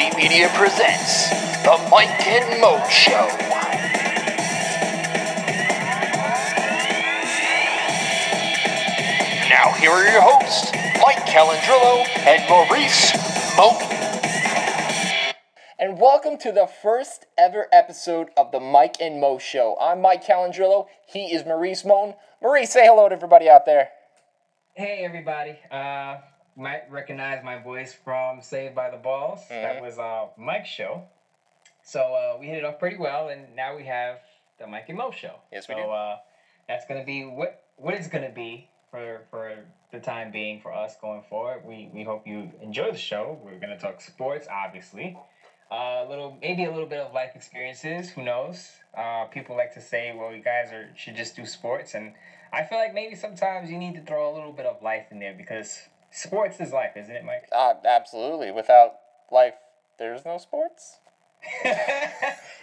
City Media presents The Mike and Mo Show. Now, here are your hosts, Mike Calandrillo and Maurice Moten. And welcome to the first ever episode of the Mike and Mo Show. I'm Mike Calandrillo. He is Maurice Moten. Maurice, say hello to everybody out there. Hey everybody. Uh might recognize my voice from Saved by the Balls. That Mhm. was uh Mike's show. So uh, we hit it off pretty well and now we have the Mike and Mo show. Yes, we so, do. uh that's gonna be what what it's gonna be for for the time being for us going forward. We we hope you enjoy the show. We're gonna talk sports, obviously. Uh, a little, maybe a little bit of life experiences. Who knows? Uh, people like to say, "Well, you guys are should just do sports," and I feel like maybe sometimes you need to throw a little bit of life in there because sports is life, isn't it, Mike? Uh, absolutely. Without life, there's no sports.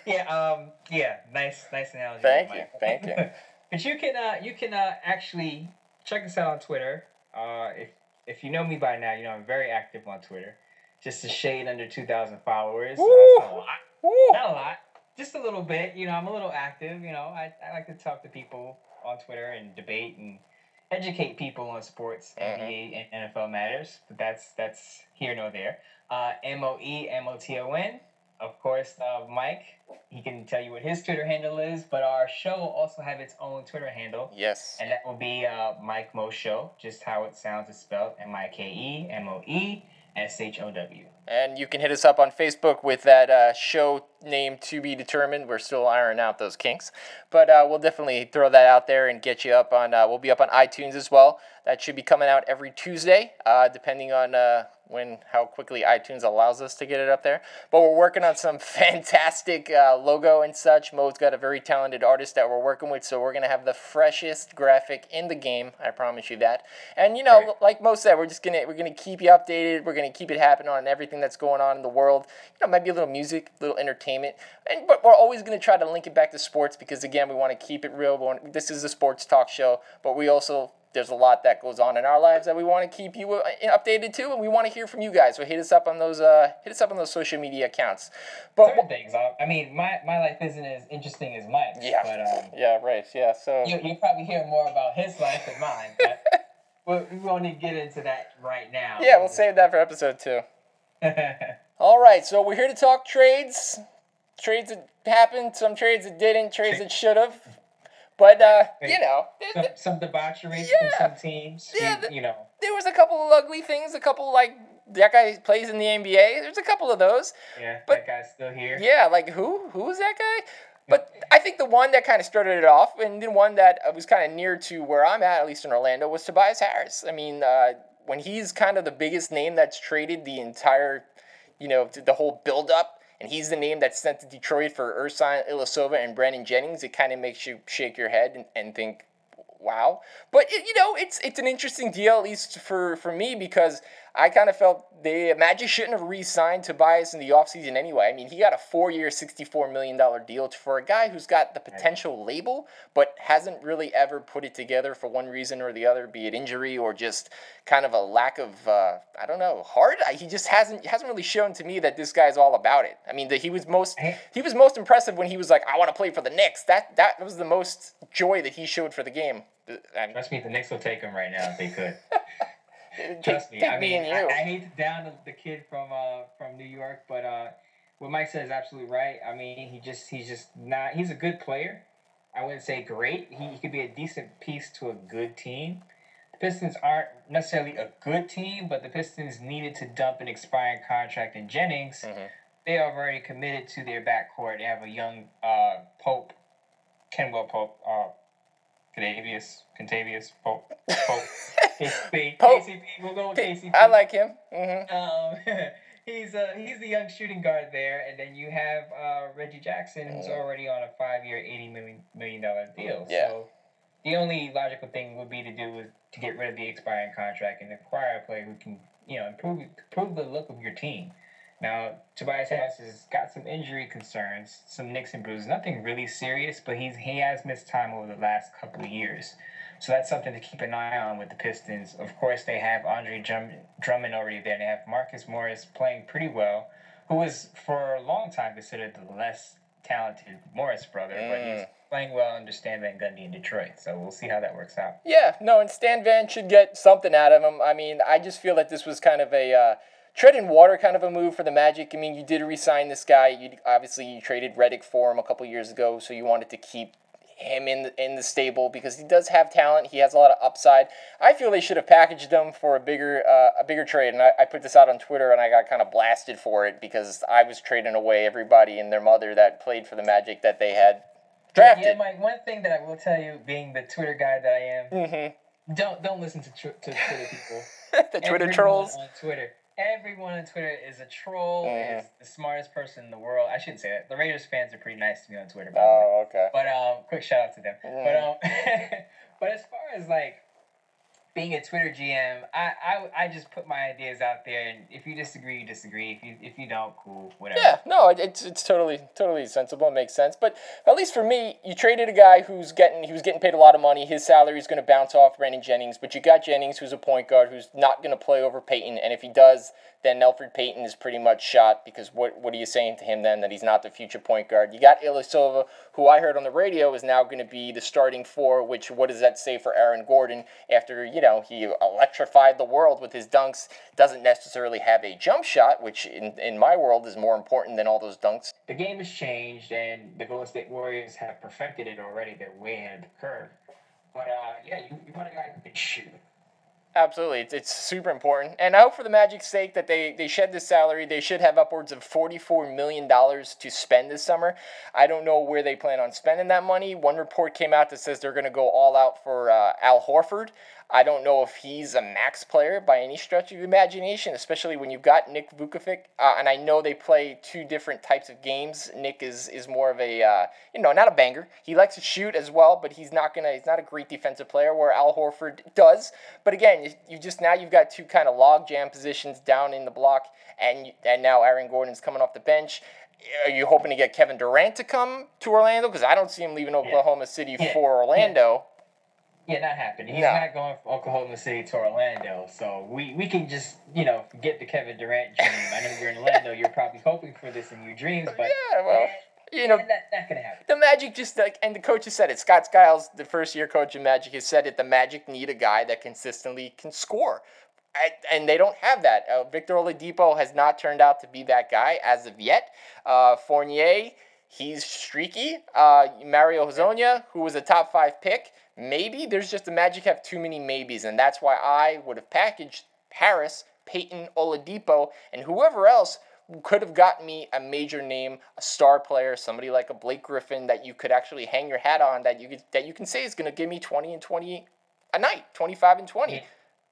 yeah. Um. Yeah. Nice. Nice analogy. Thank you, thank you. but you can. Uh. You can. Uh. Actually check us out on Twitter. Uh. If If you know me by now, you know I'm very active on Twitter. Just a shade under two thousand followers. Woo! that's not a lot. Woo! Not a lot. Just a little bit. You know, I'm a little active. You know, I, I like to talk to people on Twitter and debate and educate people on sports, Mhm. NBA, and NFL matters. But that's that's here nor there. Uh, M O E M O T O N. Of course, uh, Mike. He can tell you what his Twitter handle is. But our show will also have its own Twitter handle. Yes. And that will be uh, Mike Mo Show, just how it sounds is spelled M I K E M O E S H O W. And you can hit us up on Facebook with that uh, show name to be determined. We're still ironing out those kinks, but uh, we'll definitely throw that out there and get you up on. Uh, we'll be up on iTunes as well. That should be coming out every Tuesday, uh, depending on uh, when how quickly iTunes allows us to get it up there. But we're working on some fantastic uh, logo and such. Mo's got a very talented artist that we're working with, so we're gonna have the freshest graphic in the game. I promise you that. And you know, Right. like Mo said, we're just gonna we're gonna keep you updated. We're gonna keep it happening on everything that's going on in the world. You know, maybe a little music, a little entertainment, and but we're always gonna try to link it back to sports because again, we want to keep it real. Want- This is a sports talk show, but we also there's a lot that goes on in our lives that we want to keep you uh, updated to, and we want to hear from you guys. So hit us up on those uh, hit us up on those social media accounts. But Certain things. I, mean, my, my life isn't as interesting as Mike's. Yeah. But um, yeah, right, yeah. So you, you probably hear more about his life than mine. But we won't to get into that right now. yeah, we'll save that for episode two. All right, so we're here to talk trades. Trades that happened, some trades that didn't, trades that should have. But uh, you know, some, some debauchery Yeah. from some teams. Yeah, you, you know. there was a couple of ugly things, a couple like that guy plays in the NBA. There's a couple of those. Yeah, but- that guy's still here. Yeah, like who? Who is that guy? But I think the one that kind of started it off, and the one that was kind of near to where I'm at, at least in Orlando, was Tobias Harris. I mean, uh, when he's kind of the biggest name that's traded the entire, you know, the whole build-up, and he's the name that's sent to Detroit for Ersan Ilyasova and Brandon Jennings, it kind of makes you shake your head and, and think, wow. But it, you know, it's it's an interesting deal at least for for me because I kind of felt the Magic shouldn't have re-signed Tobias in the offseason anyway. I mean, he got a four-year, sixty-four million dollar deal for a guy who's got the potential label, but hasn't really ever put it together for one reason or the other, be it injury or just kind of a lack of uh, I don't know heart. I- He just hasn't hasn't really shown to me that this guy's all about it. I mean, that he was most he was most impressive when he was like, I want to play for the Knicks. That that was the most joy that he showed for the game. And Trust me, the Knicks will take him right now if they could. Trust me. I mean, and I. I hate to down the kid from uh from New York, but uh, what Mike said is absolutely right. I mean, he just he's just not. He's a good player. I wouldn't say great. He, he could be a decent piece to a good team. The Pistons aren't necessarily a good team, but the Pistons needed to dump an expiring contract in Jennings. Mhm. They are already committed to their backcourt. They have a young uh, Pope, Kenwell Pope, uh, Cadavius, Contavious Pope, Pope, KCP. Pope. KCP. We'll go with KCP. I like him. hmm Um, he's uh he's the young shooting guard there, and then you have uh Reggie Jackson, who's Mhm. already on a five-year, eighty million million dollar deal. Yeah. So the only logical thing would be to do is to get rid of the expiring contract and acquire a player who can you know improve improve the look of your team. Now, Tobias Harris has got some injury concerns, some nicks and bruises. Nothing really serious, but he's he has missed time over the last couple of years. So that's something to keep an eye on with the Pistons. Of course, they have Andre Drum- Drummond already there. They have Marcus Morris playing pretty well. who was for a long time considered the less talented Morris brother, but he's Mm. playing well under Stan Van Gundy in Detroit. So we'll see how that works out. Yeah, no, and Stan Van should get something out of him. I mean, I just feel that this was kind of a uh, tread in water kind of a move for the Magic. I mean, you did re-sign this guy. You obviously you traded Redick for him a couple years ago, so you wanted to keep him in the, in the stable because he does have talent. He has a lot of upside. I feel they should have packaged him for a bigger uh, a bigger trade. And I, I put this out on Twitter and I got kind of blasted for it because I was trading away everybody and their mother that played for the Magic that they had drafted. Yeah. Mike. One thing that I will tell you, being the Twitter guy that I am, hmm don't don't listen to tr- to Twitter people. the Twitter Everyone trolls. on Twitter. Everyone on Twitter is a troll. Mhm. Is the smartest person in the world. I shouldn't say that. The Raiders fans are pretty nice to me on Twitter. By. Oh, okay. But um, quick shout out to them. But um, but as far as like being a Twitter GM, I, I I just put my ideas out there, and if you disagree, you disagree. If you if you don't, cool, whatever. Yeah, no, it's it's totally totally sensible. It makes sense. But at least for me, you traded a guy who's getting he was getting paid a lot of money. His salary is going to bounce off Brandon Jennings, but you got Jennings, who's a point guard, who's not going to play over Payton. And if he does, then Nelfred Payton is pretty much shot because what what are you saying to him then that he's not the future point guard? You got Ilyasova, who I heard on the radio is now going to be the starting four. Which what does that say for Aaron Gordon after you know he electrified the world with his dunks? Doesn't necessarily have a jump shot, which in in my world is more important than all those dunks. The game has changed, and the Golden State Warriors have perfected it already. They're way ahead of the curve. But uh, yeah, you, you want a guy who can shoot. Absolutely, it's, it's super important, and I hope for the Magic's sake that they they shed this salary. They should have upwards of forty four million dollars to spend this summer. I don't know where they plan on spending that money. One report came out that says they're going to go all out for uh, Al Horford. I don't know if he's a max player by any stretch of the imagination, especially when you've got Nick Vucevic. Uh, and I know they play two different types of games. Nick is is more of a uh, you know not a banger. He likes to shoot as well, but he's not gonna he's not a great defensive player. Where Al Horford does. But again, you, you just now you've got two kind of log jam positions down in the block, and and now Aaron Gordon's coming off the bench. Are you hoping to get Kevin Durant to come to Orlando? Because I don't see him leaving Oklahoma City Yeah. for Orlando. Yeah, not happening. He's No. not going from Oklahoma City to Orlando, so we, we can just you know get the Kevin Durant dream. I know you're in Orlando. You're probably hoping for this in your dreams, but Yeah, well, you know, not, not gonna happen. the Magic just like, and the coach has said it. Scott Skiles, the first year coach of Magic, has said it. The Magic need a guy that consistently can score, I, and they don't have that. Uh, Victor Oladipo has not turned out to be that guy as of yet. Uh, Fournier, he's streaky. Uh, Mario Hezonja, who was a top five pick, maybe there's just the Magic have too many maybes, and that's why I would have packaged Harris, Payton, Oladipo, and whoever else could have gotten me a major name, a star player, somebody like a Blake Griffin that you could actually hang your hat on that you could, that you can say is going to give me 20 and 20 a night, 25 and 20. You,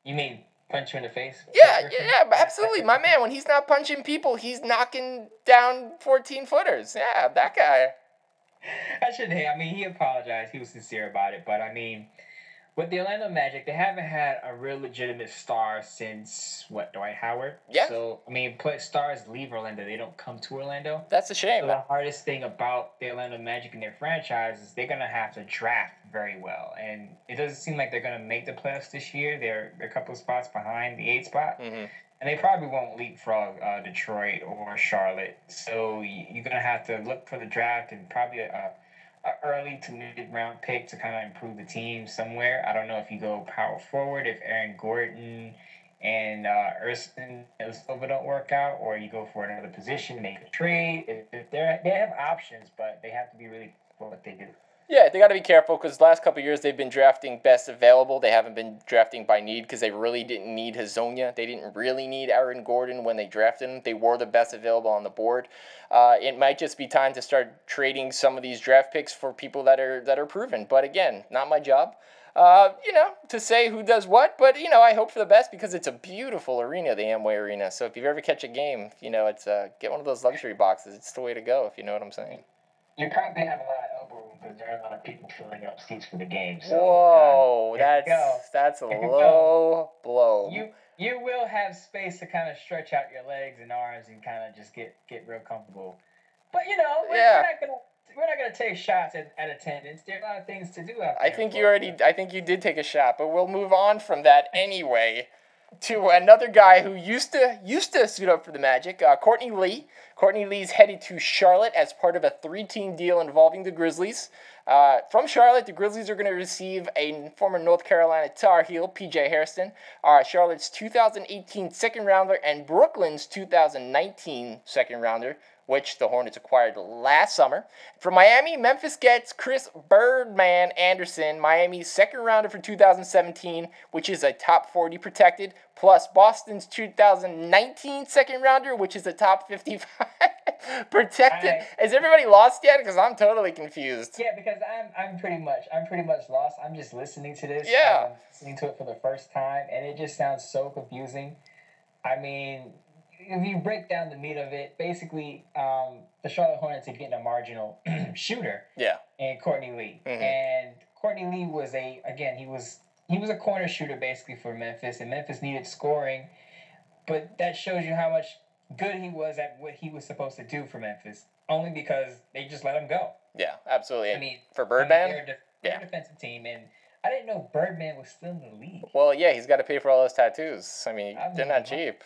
you mean punch you in the face? Yeah, yeah, yeah, absolutely. My man, when he's not punching people, he's knocking down 14 footers. Yeah, that guy. I shouldn't. Hey, I mean, he apologized. He was sincere about it. But I mean, with the Orlando Magic, they haven't had a real legitimate star since what Dwight Howard. Yeah. So I mean, play, stars leave Orlando. They don't come to Orlando. That's a shame. So the hardest thing about the Orlando Magic and their franchise is they're gonna have to draft very well, and it doesn't seem like they're gonna make the playoffs this year. They're, they're a couple of spots behind the eight spot, hmm and they probably won't leapfrog uh, Detroit or Charlotte. So you're gonna have to look for the draft and probably a early to mid round pick to kind of improve the team somewhere. I don't know if you go power forward if Aaron Gordon and uh, Erskine Silva don't work out, or you go for another position, make a trade. If, if they're, they have options, but they have to be really what they do. Yeah, they got to be careful because last couple years they've been drafting best available. They haven't been drafting by need because they really didn't need Hezonja. They didn't really need Aaron Gordon when they drafted him. They were the best available on the board. Uh, it might just be time to start trading some of these draft picks for people that are that are proven. But again, not my job. Uh, you know, to say who does what, but you know, I hope for the best because it's a beautiful arena, the Amway Arena. So if you ever catch a game, you know, it's uh, get one of those luxury boxes. It's the way to go, if you know what I'm saying. You probably have a lot of elbow because there are a lot of people filling up seats for the game. So, uh, Whoa, you that's that's a low blow. You you will have space to kind of stretch out your legs and arms and kind of just get get real comfortable. But you know, we're, Yeah. we're not gonna we're not gonna take shots at, at attendance. There are a lot of things to do out there. I think you already. I think you did take a shot, but we'll move on from that anyway. To another guy who used to used to suit up for the Magic, uh, Courtney Lee. Courtney Lee's headed to Charlotte as part of a three-team deal involving the Grizzlies. Uh, from Charlotte, the Grizzlies are going to receive a former North Carolina Tar Heel, PJ Hairston, uh, Charlotte's 2018 second rounder, and Brooklyn's 2019 second rounder which the Hornets acquired last summer. From Miami, Memphis gets Chris Birdman Andersen, Miami's second rounder for 2017, which is a top 40 protected, plus Boston's 2019 second rounder, which is a top 55 protected. I- is everybody lost yet? Because I'm totally confused. Yeah, because I'm I'm pretty much I'm pretty much lost. I'm just listening to this. Yeah. um, listening to it for the first time, and it just sounds so confusing. I mean, if you break down the meat of it, basically, um, the Charlotte Hornets are getting a marginal shooter Yeah. in Courtney Lee, Mhm. and Courtney Lee was a again he was he was a corner shooter basically for Memphis, and Memphis needed scoring, but that shows you how much good he was at what he was supposed to do for Memphis, only because they just let him go. Yeah, absolutely. I mean, for I mean, Birdman? they're, a def- they're Yeah. a defensive team, and I didn't know Birdman was still in the league. well, yeah, he's got to pay for all those tattoos. I mean, I they're not cheap.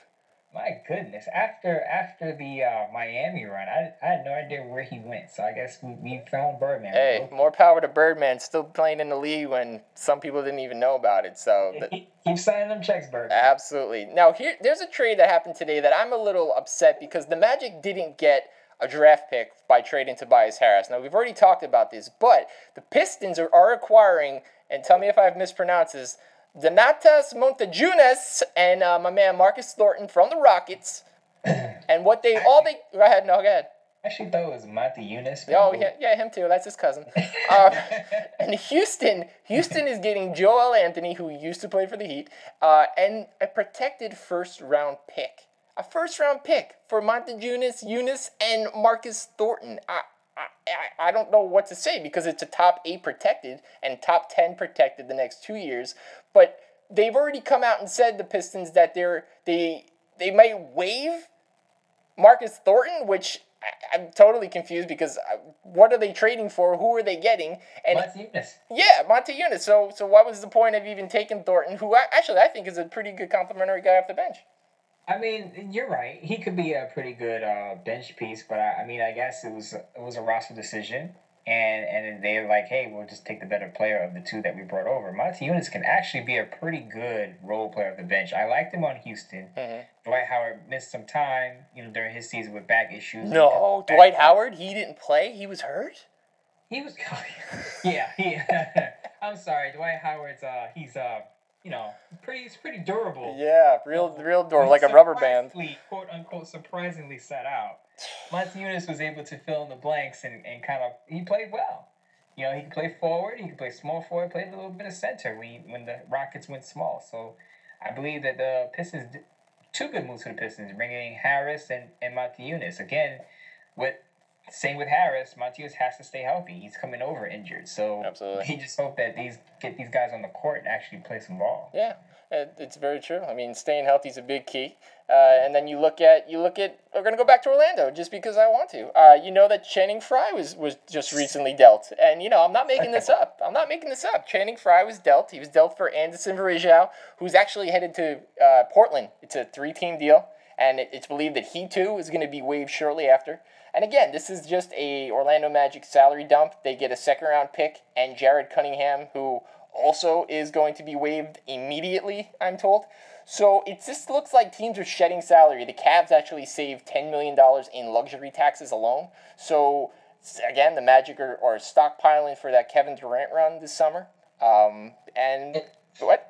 My goodness! After after the uh, Miami run, I, I had no idea where he went. So I guess we, we found Birdman. Hey, bro. more power to Birdman, still playing in the league when some people didn't even know about it. So, keep signing them checks, Birdman. absolutely. Now, here, there's a trade that happened today that I'm a little upset because the Magic didn't get a draft pick by trading Tobias Harris. Now, we've already talked about this, but the Pistons are, are acquiring, and tell me if I've mispronounced this, Donatas Motiejunas and uh, my man Marcus Thornton from the Rockets. and what they all they go ahead no go ahead actually thought it was Monty Eunice. Oh yeah, yeah, him too. That's his cousin. Um, and Houston, Houston is getting Joel Anthony, who used to play for the Heat, uh, and a protected first round pick. A first round pick for Motiejunas, Eunice, and Marcus Thornton. I, I, I- don't know what to say because it's a top eight protected and top ten protected the next two years. But they've already come out and said the Pistons that they're they they might waive Marcus Thornton, which I, I'm totally confused because uh, what are they trading for? Who are they getting? And Eunice. yeah, Monte Eunice. So so what was the point of even taking Thornton, who I, actually I think is a pretty good complimentary guy off the bench? I mean, you're right. He could be a pretty good uh, bench piece, but I, I mean, I guess it was it was a roster decision, and and they're like, hey, we'll just take the better player of the two that we brought over. Monty Eunice can actually be a pretty good role player of the bench. I liked him on Houston. Mhm. Dwight Howard missed some time, you know, during his season with back issues. No, Back- Dwight Howard. He didn't play. He was hurt. He was, yeah, he. I'm sorry, Dwight Howard's. Uh, he's uh, you know, pretty. it's pretty durable. Yeah, real real He like a rubber band. surprisingly, quote unquote, surprisingly set out. Monty Eunice was able to fill in the blanks and, and kind of he played well. You know, he could play forward, he could play small forward, played a little bit of center when he, when the Rockets went small. So I believe that the Pistons did two good moves for the Pistons, bringing Harris and and Eunice again. With same with Harris, Eunice has to stay healthy. He's coming over injured, so Absolutely. he just hope that these get these guys on the court and actually play some ball. Yeah, it's very true. I mean, staying healthy is a big key. Uh, and then you look at you look at. We're gonna go back to Orlando just because I want to. Uh, you know that Channing Frye was was just recently dealt, and you know I'm not making this up. I'm not making this up. Channing Frye was dealt. He was dealt for Anderson Varejao, who's actually headed to uh, Portland. It's a three team deal, and it's believed that he too is going to be waived shortly after. And again, this is just a Orlando Magic salary dump. They get a second round pick and Jared Cunningham, who also is going to be waived immediately, I'm told. So it just looks like teams are shedding salary. The Cavs actually saved $10 million in luxury taxes alone. So again, the Magic are, are stockpiling for that Kevin Durant run this summer. Um, and what?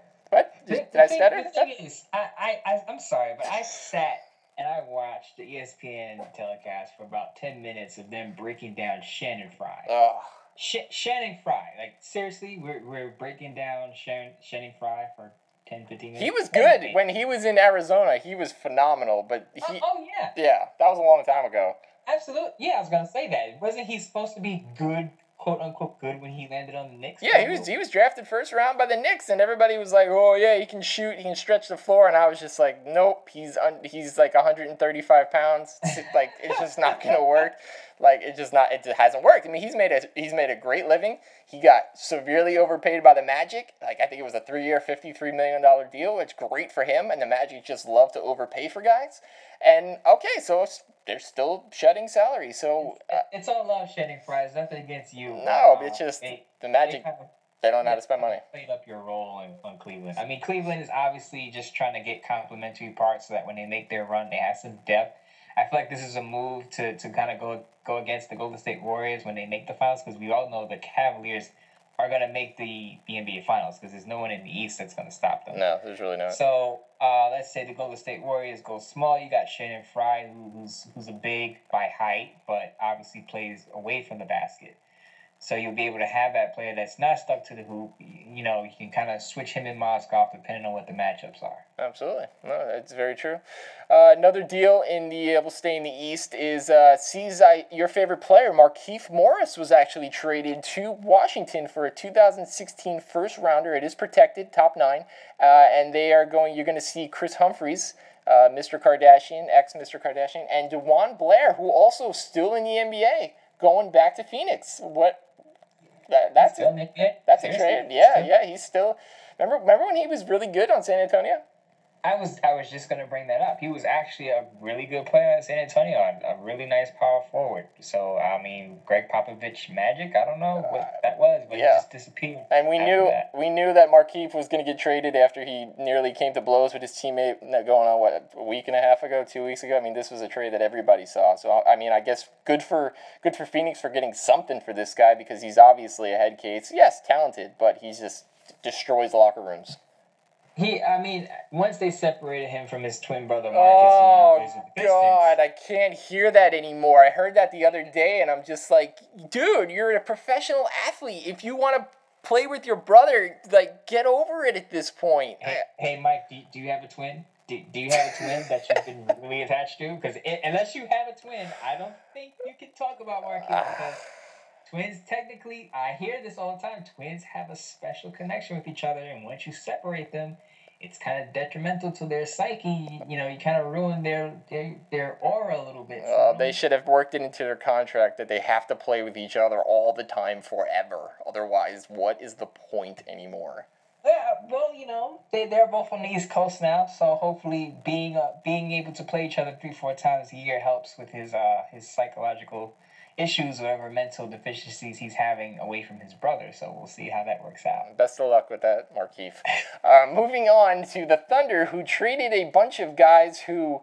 Did, did I stutter? The thing is, I, I, I, I'm sorry, but I sat and I watched the ESPN telecast for about 10 minutes of them breaking down Shannon Fry. Ugh. Sh- Shannon Fry. Like, seriously, we're, we're breaking down Shannon, Shannon Fry for 10, 15 minutes? he was good when he was in Arizona. He was phenomenal, but Oh, he, oh, yeah. yeah, that was a long time ago. Absolutely. Yeah, I was going to say that. Wasn't he supposed to be good quote unquote good when he landed on the Knicks? Yeah, he was he was drafted first round by the Knicks, and everybody was like, "Oh yeah, he can shoot, he can stretch the floor," and I was just like, "Nope, he's un- he's like 135 pounds. It's like it's just not gonna work. Like it just not it just hasn't worked. I mean, he's made a he's made a great living. He got severely overpaid by the Magic. Like I think it was a three year, 53 million dollar deal. It's great for him, and the Magic just love to overpay for guys. And okay, so they're still shedding salary. So uh, it's all love shedding fries. Nothing against you. no, but, it's uh, just they- the they Magic. kind of They don't know how to spend money. played up your role in, on Cleveland. I mean, Cleveland is obviously just trying to get complementary parts so that when they make their run, they have some depth. I feel like this is a move to, to kind of go go against the Golden State Warriors when they make the finals because we all know the Cavaliers are going to make the, the NBA finals because there's no one in the East that's going to stop them. No, there's really no. So uh, let's say the Golden State Warriors go small. You got Shannon Fry, who, who's who's a big by height, but obviously plays away from the basket. So you'll be able to have that player that's not stuck to the hoop. You know, you can kind of switch him and Mozgov depending on what the matchups are. Absolutely. No, that's very true. Uh, another deal in the, uh, we'll stay in the East, is uh, sees your favorite player, Markieff Morris, was actually traded to Washington for a 2016 first rounder. It is protected, top nine. Uh, and they are going, you're going to see Kris Humphries. Uh, Mr. Kardashian, ex Mr. Kardashian, and DeJuan Blair, who also still in the NBA, going back to Phoenix. What? That, that's Still it. That's a trade. Yeah, yeah. He's still. Remember, remember when he was really good on San Antonio? I was I was just gonna bring that up. He was actually a really good player at San Antonio, a, really nice power forward. So I mean, Gregg Popovich magic. I don't know uh, what that was, but yeah. he just disappeared. And we knew that. we knew that Markieff was going to get traded after he nearly came to blows with his teammate going on what a week and a half ago, two weeks ago. I mean, this was a trade that everybody saw. So I mean, I guess good for good for Phoenix for getting something for this guy because he's obviously a head case. Yes, talented, but he just destroys locker rooms. He, I mean, once they separated him from his twin brother Marcus, Oh he now plays with the Pistons. God, I can't hear that anymore. I heard that the other day, and I'm just like, dude, you're a professional athlete. If you want to play with your brother, like, get over it at this point. Hey, hey, Mike, do, do you have a twin? Do, do you have a twin that you've been really attached to? Because unless you have a twin, I don't think you can talk about Marcus. Ah. Because twins, technically, I hear this all the time. Twins have a special connection with each other, and once you separate them, it's kind of detrimental to their psyche. You, know, you kind of ruin their, their their aura a little bit. Uh, they should have worked it into their contract that they have to play with each other all the time forever. Otherwise, what is the point anymore? Yeah, well, you know, they they're both on the East Coast now, so hopefully being uh, being able to play each other three four times a year helps with his uh his psychological issues, whatever mental deficiencies he's having away from his brother. So we'll see how that works out. Best of luck with that, Markieff. Uh, moving on to the Thunder, who traded a bunch of guys who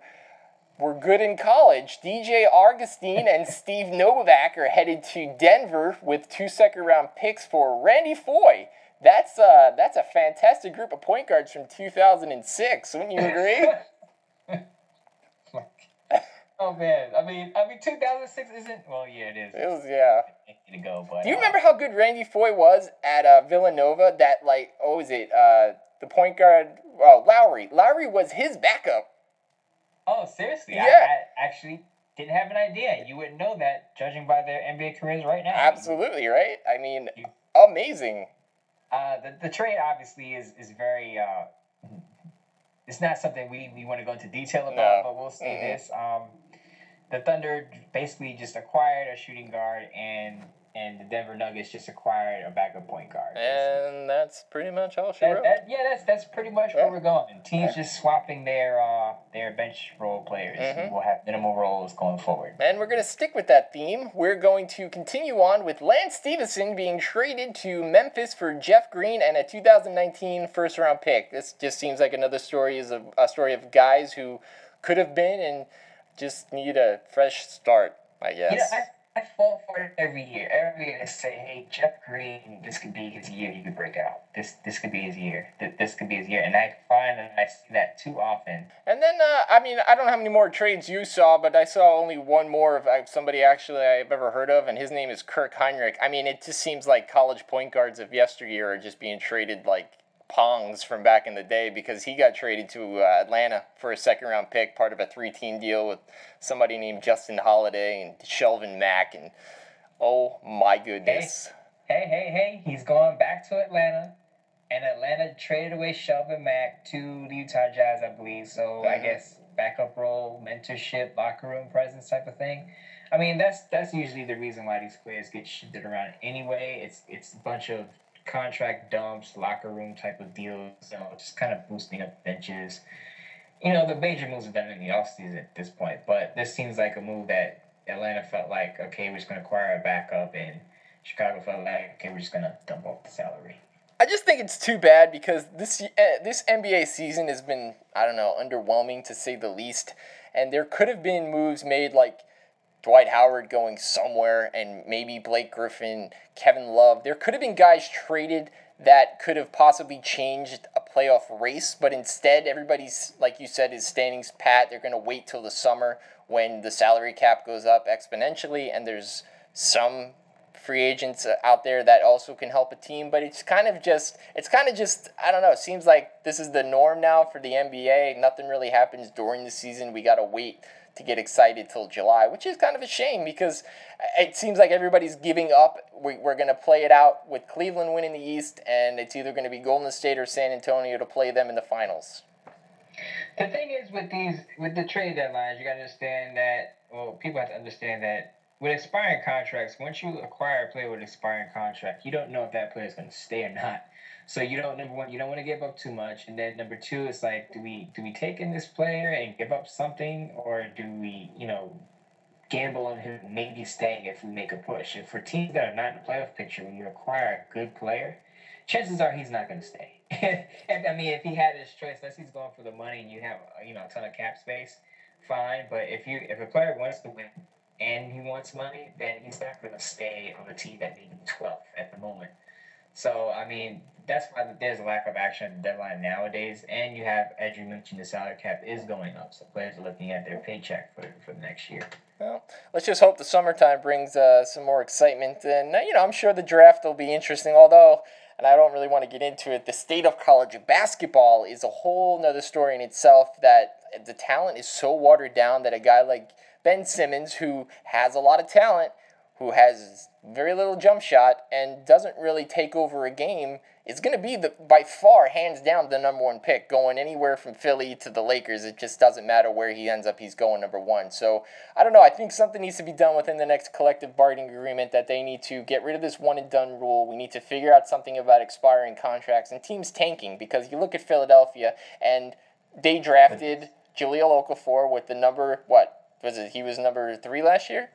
were good in college. DJ Augustin and Steve Novak are headed to Denver with two second round picks for Randy Foye. That's uh, that's a fantastic group of point guards from 2006. Wouldn't you agree? Oh man, I mean, I mean, two thousand six isn't well. Yeah, it is. it was yeah. to go, but Do you uh, remember how good Randy Foye was at uh, Villanova? That like, what was it? Uh, the point guard, oh Lowry. Lowry was his backup. Oh, seriously? Yeah. I, I actually didn't have an idea. You wouldn't know that, judging by their NBA careers right now. Absolutely right. I mean, You- amazing. Uh, the, the trade obviously is is very. Uh, it's not something we, we want to go into detail about, No. but we'll say Mhm. this: um, the Thunder basically just acquired a shooting guard, and and the Denver Nuggets just acquired a backup point guard. And that's pretty much all she That, wrote. that, yeah, that's that's pretty much Yeah. where we're going. Teams just swapping their uh, their bench role players Mhm. who will have minimal roles going forward. And we're going to stick with that theme. We're going to continue on with Lance Stephenson being traded to Memphis for Jeff Green and a 2019 first round pick. This just seems like another story is a, a story of guys who could have been and just need a fresh start, I guess. You know, I, I fall for it every year. Every year they say, hey, Jeff Green, this could be his year. He could break out. This this could be his year. Th- This could be his year. And I find that I see that too often. And then, uh, I mean, I don't know how many more trades you saw, but I saw only one more of uh, somebody actually I've ever heard of, and his name is Kirk Hinrich. I mean, it just seems like college point guards of yesteryear are just being traded like pongs from back in the day because he got traded to uh, Atlanta for a second round pick, part of a three team deal with somebody named Justin Holiday and Shelvin Mack and Oh my goodness. Hey, hey, hey, he's going back to Atlanta. And Atlanta traded away Shelvin Mack to the Utah Jazz, I believe. So I Mhm. guess backup role, mentorship, locker room presence type of thing. I mean, that's that's usually the reason why these players get shifted around anyway. It's it's a bunch of contract dumps, locker room type of deals, you know, just kind of boosting up benches. You know, the major moves have done in the offseason at this point, but this seems like a move that Atlanta felt like, okay, we're just going to acquire a backup, and Chicago felt like, okay, we're just going to dump off the salary. I just think it's too bad because this uh, this NBA season has been I don't know underwhelming to say the least, and there could have been moves made like Dwight Howard going somewhere and maybe Blake Griffin, Kevin Love. There could have been guys traded that could have possibly changed a playoff race, but instead everybody's like you said is standings pat. They're going to wait till the summer when the salary cap goes up exponentially and there's some free agents uh, out there that also can help a team but it's kind of just it's kind of just i don't know it seems like this is the norm now for the nba nothing really happens during the season we got to wait to get excited till july which is kind of a shame because it seems like everybody's giving up. We, we're going to play it out with cleveland winning the east and it's either going to be golden state or san antonio to play them in the finals. The thing is with these with the trade deadlines, you gotta understand that well, people have to understand that with expiring contracts, once you acquire a player with an expiring contract, you don't know if that player is gonna stay or not. So you don't number one, you don't want to give up too much, and then number two, it's like, do we do we take in this player and give up something, or do we, you know, gamble on him maybe staying if we make a push? If for teams that are not in the playoff picture, when you acquire a good player, chances are he's not going to stay. I mean, if he had his choice, unless he's going for the money and you have you know a ton of cap space, fine. But if you if a player wants to win and he wants money, then he's not going to stay on a team that be 12th at the moment. So I mean, that's why there's a lack of action at the deadline nowadays. And you have, as you mentioned, the salary cap is going up, so players are looking at their paycheck for for the next year. Well, let's just hope the summertime brings uh, some more excitement. And, uh, you know, I'm sure the draft will be interesting, although, and I don't really want to get into it, the state of college basketball is a whole nother story in itself that the talent is so watered down that a guy like Ben Simmons, who has a lot of talent, who has very little jump shot and doesn't really take over a game, is going to be the by far, hands down, the number one pick. Going anywhere from Philly to the Lakers, it just doesn't matter where he ends up. He's going number one. So I don't know. I think something needs to be done within the next collective bargaining agreement that they need to get rid of this one and done rule. We need to figure out something about expiring contracts and teams tanking because you look at Philadelphia and they drafted Jahlil Okafor with the number what was it? He was number three last year.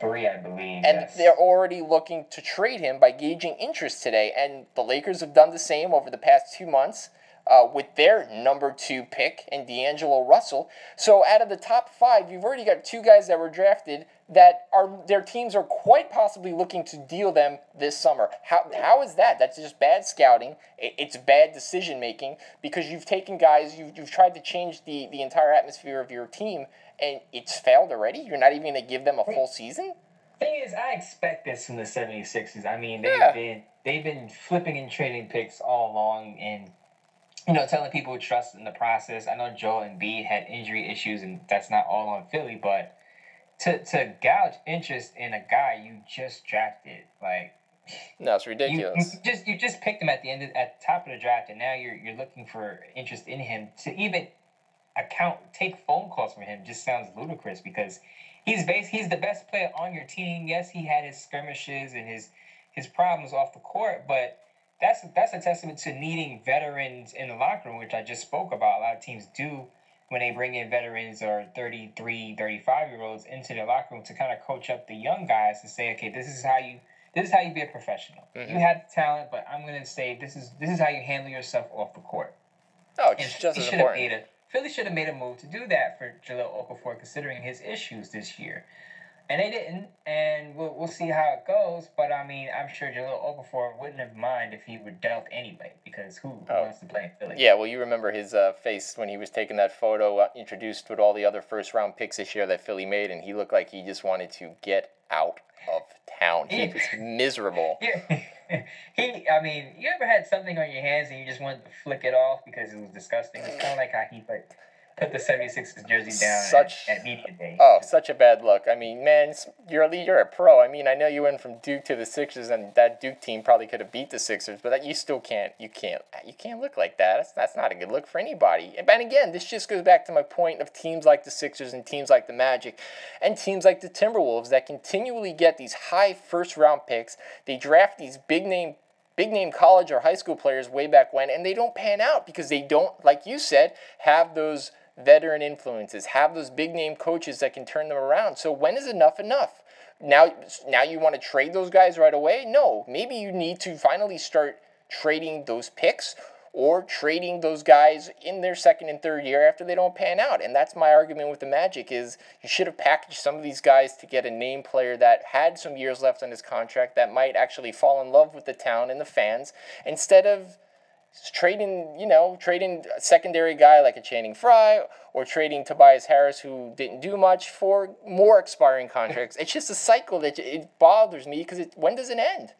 Three, I believe. And yes. they're already looking to trade him by gauging interest today. And the Lakers have done the same over the past two months uh, with their number two pick and D'Angelo Russell. So out of the top five, you've already got two guys that were drafted that are their teams are quite possibly looking to deal them this summer. How, how is that? That's just bad scouting. It's bad decision making because you've taken guys, you've, you've tried to change the, the entire atmosphere of your team and it's failed already. You're not even going to give them a full season? Thing is, I expect this from the 76ers. I mean, they've Yeah. been they've been flipping and trading picks all along and you know, telling people trust in the process. I know Joel Embiid had injury issues and that's not all on Philly, but to to gouge interest in a guy you just drafted, like No, it's you, ridiculous. you just you just picked him at the end of, at the top of the draft and now you're you're looking for interest in him to even account take phone calls from him just sounds ludicrous because he's base he's the best player on your team. Yes, he had his skirmishes and his his problems off the court, but that's that's a testament to needing veterans in the locker room, which I just spoke about. A lot of teams do when they bring in veterans or 33, 35 year olds into their locker room to kind of coach up the young guys to say, okay, this is how you this is how you be a professional. Mhm. You have the talent, but I'm gonna say this is this is how you handle yourself off the court. Oh, it's just as important. made a Philly should have made a move to do that for Jahlil Okafor, considering his issues this year, and they didn't. And we'll we'll see how it goes. But I mean, I'm sure Jahlil Okafor wouldn't have mind if he were dealt anyway, because who, Oh. wants to play in Philly? Yeah, well, you remember his uh, face when he was taking that photo, uh, introduced with all the other first round picks this year that Philly made, and he looked like he just wanted to get out of town. He was miserable. Yeah. he, I mean, you ever had something on your hands and you just wanted to flick it off because it was disgusting? It's kind of like how he put. Put the 76ers jersey down Such- at, at media day. Oh, such a bad look. I mean, man, you're a, you're a pro. I mean, I know you went from Duke to the Sixers, and that Duke team probably could have beat the Sixers, but that you still can't. You can't. You can't look like that. That's, that's not a good look for anybody. And, and again, this just goes back to my point of teams like the Sixers and teams like the Magic, and teams like the Timberwolves that continually get these high first round picks. They draft these big name big name college or high school players way back when, and they don't pan out because they don't, like you said, have those veteran influences, have those big name coaches that can turn them around. So when is enough enough? Now, now you want to trade those guys right away? No, maybe you need to finally start trading those picks or trading those guys in their second and third year after they don't pan out. And that's my argument with the Magic is you should have packaged some of these guys to get a name player that had some years left on his contract that might actually fall in love with the town and the fans instead of trading, you know, trading a secondary guy like a Channing Frye or trading Tobias Harris who didn't do much for more expiring contracts. it's just a cycle that it bothers me because it, when does it end?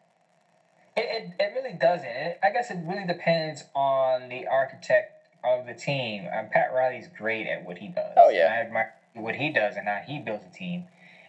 It, it, it really doesn't. It, I guess it really depends on the architect of the team. Um, Pat Riley's great at what he does. Oh, yeah. And I admire what he does and how he builds a team.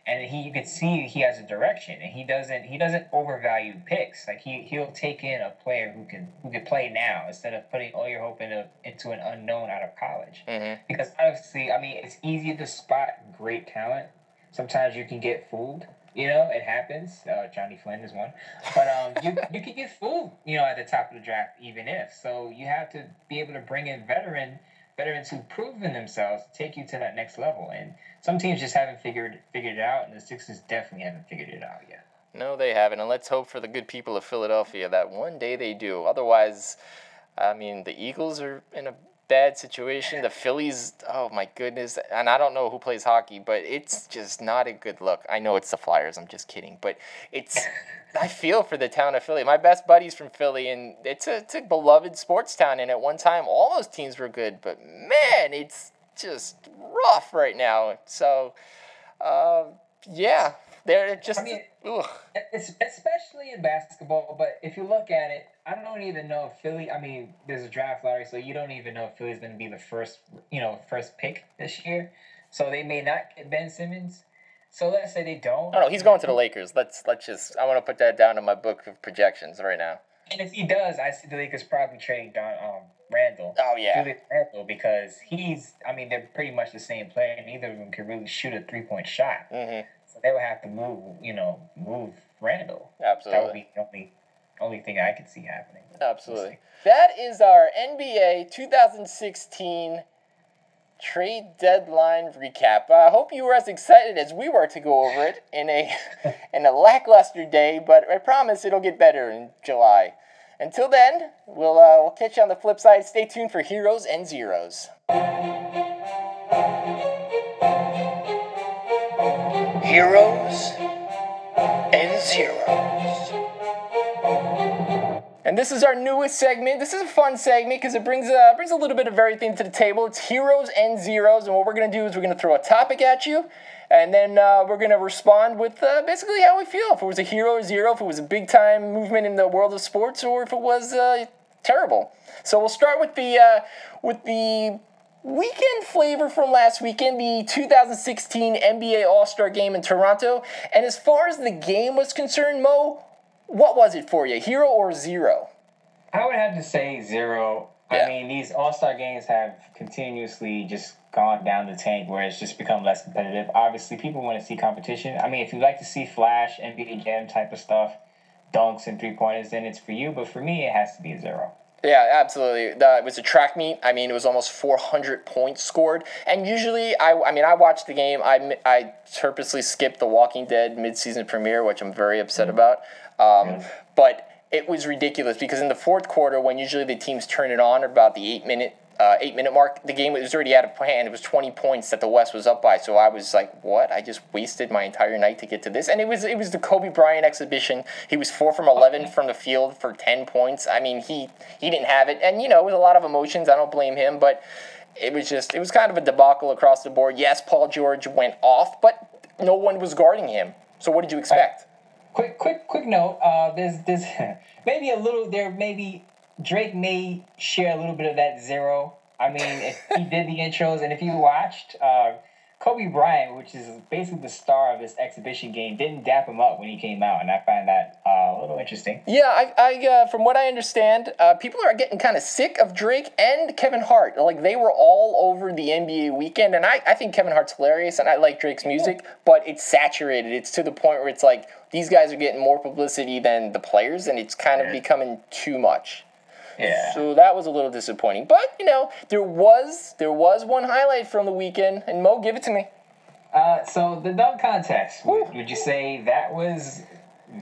And he, you can see he has a direction, and he doesn't he doesn't overvalue picks. Like he he'll take in a player who can who can play now instead of putting all your hope into into an unknown out of college. Mm-hmm. Because obviously, I mean, it's easy to spot great talent. Sometimes you can get fooled. You know, it happens. Uh, Jonny Flynn is one, but um, you you can get fooled. You know, at the top of the draft, even if so, you have to be able to bring in veteran veterans who've proven themselves to take you to that next level. And some teams just haven't figured figured it out, and the Sixers definitely haven't figured it out yet. No, they haven't. And let's hope for the good people of Philadelphia that one day they do. Otherwise, I mean, the Eagles are in a bad situation. The Phillies, oh my goodness. And I don't know who plays hockey, but it's just not a good look. I know it's the Flyers. I'm just kidding. But it's, I feel for the town of Philly. My best buddy's from Philly, and it's a, it's a beloved sports town. And at one time, all those teams were good. But man, it's just rough right now. So, uh, yeah, they're just. I mean, especially in basketball, but if you look at it, I don't even know if Philly. I mean, there's a draft lottery, so you don't even know if Philly's going to be the first, you know, first pick this year. So they may not get Ben Simmons. So let's say they don't. Oh no, he's going to the Lakers. Let's let's just. I want to put that down in my book of projections right now. And if he does, I see the Lakers probably trading Don um, Randle. Oh yeah. Julius Randle because he's. I mean, they're pretty much the same player. Neither of them can really shoot a three point shot. Mm-hmm. So they would have to move. You know, move Randle. Absolutely. That would be the only only thing I could see happening. Absolutely. That is our NBA 2016 trade deadline recap. I hope you were as excited as we were to go over it in a in a lackluster day, but I promise it'll get better in July. Until then, we'll uh, we'll catch you on the flip side. Stay tuned for Heroes and Zeros. Heroes and Zeros. And this is our newest segment. This is a fun segment because it brings uh, brings a little bit of everything to the table. It's heroes and zeros, and what we're gonna do is we're gonna throw a topic at you, and then uh, we're gonna respond with uh, basically how we feel. If it was a hero or zero, if it was a big time movement in the world of sports, or if it was uh, terrible. So we'll start with the uh, with the weekend flavor from last weekend, the 2016 NBA All Star Game in Toronto. And as far as the game was concerned, Mo, what was it for you, hero or zero? I would have to say zero. Yeah. I mean, these All Star games have continuously just gone down the tank where it's just become less competitive. Obviously, people want to see competition. I mean, if you like to see flash, NBA Jam type of stuff, dunks and three pointers, then it's for you. But for me, it has to be a zero. Yeah, absolutely. The, it was a track meet. I mean, it was almost 400 points scored. And usually, I, I mean, I watched the game. I, I purposely skipped the Walking Dead midseason premiere, which I'm very upset about. Um, But it was ridiculous because in the fourth quarter, when usually the teams turn it on about the eight minute uh, eight minute mark, the game was already out of hand. It was 20 points that the West was up by. So I was like, what? I just wasted my entire night to get to this. And it was it was the Kobe Bryant exhibition. He was four from 11 from the field for 10 points. I mean, he he didn't have it. And, you know, it was a lot of emotions. I don't blame him. But it was just, it was kind of a debacle across the board. Yes, Paul George went off, but no one was guarding him. So what did you expect? Quick, quick, quick note. Uh, there's, there's maybe a little there. Maybe Drake may share a little bit of that zero I mean, if he did the intros, and if you watched, uh, Kobe Bryant, which is basically the star of this exhibition game, didn't dap him up when he came out, and I find that uh, a little interesting. Yeah, I, I uh, from what I understand, uh, people are getting kind of sick of Drake and Kevin Hart. Like they were all over the NBA weekend, and I, I think Kevin Hart's hilarious, and I like Drake's music, but it's saturated. It's to the point where it's like these guys are getting more publicity than the players, and it's kind of becoming too much. Yeah. So that was a little disappointing. But you know, there was there was one highlight from the weekend, and Mo, give it to me. Uh, so the dunk contest. Would, would you say that was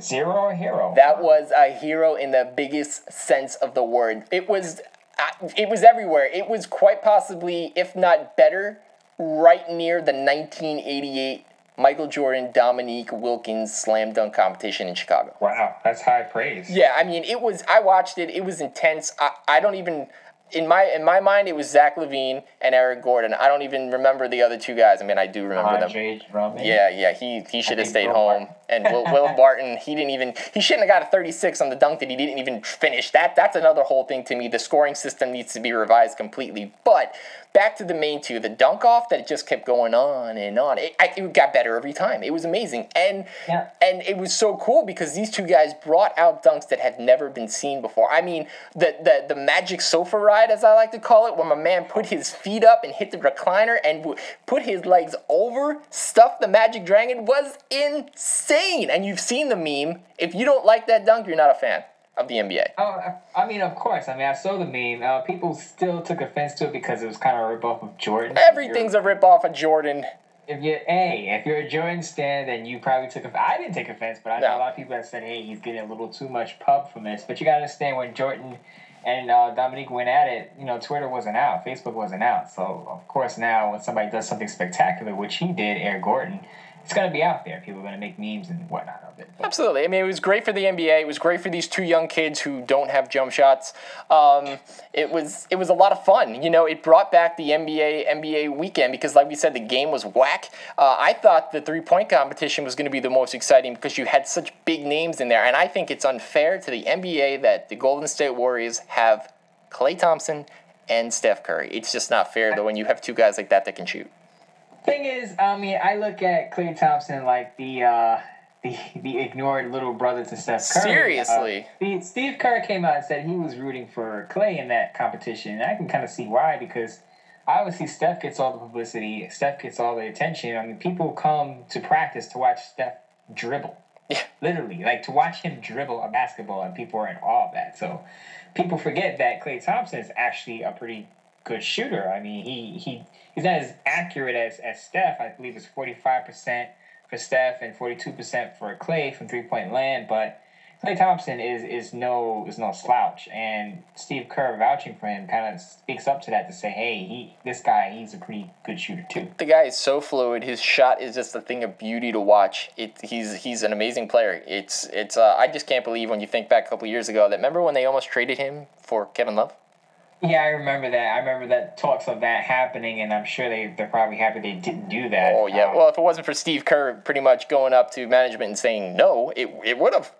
zero or hero? That was a hero in the biggest sense of the word. It was uh, it was everywhere. It was quite possibly, if not better, right near the 1988 Michael Jordan Dominique Wilkins slam dunk competition in Chicago. Wow, that's high praise. Yeah, I mean, it was. I watched it. It was intense. I, I don't even. In my in my mind, it was Zach LaVine and Aaron Gordon. I don't even remember the other two guys. I mean, I do remember them. Andre Drummond. Yeah, yeah, he he should have stayed Will home. And Will, Will Barton, he didn't even he shouldn't have got a 36 on the dunk that he didn't even finish. That that's another whole thing to me. The scoring system needs to be revised completely. But back to the main two, the dunk off that just kept going on and on. It, I, it got better every time. It was amazing, and Yeah. and it was so cool because these two guys brought out dunks that had never been seen before. I mean, the the the magic sofa ride, as I like to call it, where my man put his feet up and hit the recliner and w- put his legs over, stuffed the magic dragon, was insane. And you've seen the meme. If you don't like that dunk, you're not a fan of the NBA. Oh, I- mean, of course. I mean, I saw the meme. Uh, people still took offense to it because it was kind of a ripoff of Jordan. Everything's a ripoff of Jordan. If you're, hey, if you're a Jordan stan, then you probably took offense. I didn't take offense, but I know No. a lot of people that said, hey, he's getting a little too much pub from this. But you got to understand when Jordan and uh, Dominique went at it, you know, Twitter wasn't out, Facebook wasn't out. So, of course, now when somebody does something spectacular, which he did, Aaron Gordon, it's going to be out there. People are going to make memes and whatnot of it. But Absolutely. I mean, it was great for the NBA. It was great for these two young kids who don't have jump shots. Um, it was it was a lot of fun. You know, it brought back the NBA NBA weekend because, like we said, the game was whack. Uh, I thought the three point competition was going to be the most exciting because you had such big names in there, and I think it's unfair to the NBA that the Golden State Warriors have Klay Thompson and Steph Curry. It's just not fair though when you have two guys like that that can shoot. Thing is, I mean, I look at Klay Thompson like the uh, the the ignored little brother to Steph Curry. Seriously. Uh, Steve, Kerr came out and said he was rooting for Klay in that competition, and I can kind of see why because obviously Steph gets all the publicity, Steph gets all the attention. I mean, people come to practice to watch Steph dribble. Yeah. Literally, like to watch him dribble a basketball, and people are in awe of that. So people forget that Klay Thompson is actually a pretty good shooter. I mean, he he he's not as accurate as, as Steph. I believe it's forty five percent for Steph and forty two percent for Klay from three point land. But Klay Thompson is is no is no slouch, and Steve Kerr vouching for him kind of speaks up to that to say, hey, he this guy he's a pretty good shooter too. the guy is so fluid. His shot is just a thing of beauty to watch. It, he's he's an amazing player. It's it's uh, I just can't believe when you think back a couple years ago that remember when they almost traded him for Kevin Love. Yeah, I remember that. I remember that talks of that happening, and I'm sure they they're probably happy they didn't do that. Oh yeah. Um, Well, if it wasn't for Steve Kerr pretty much going up to management and saying no, it it would have.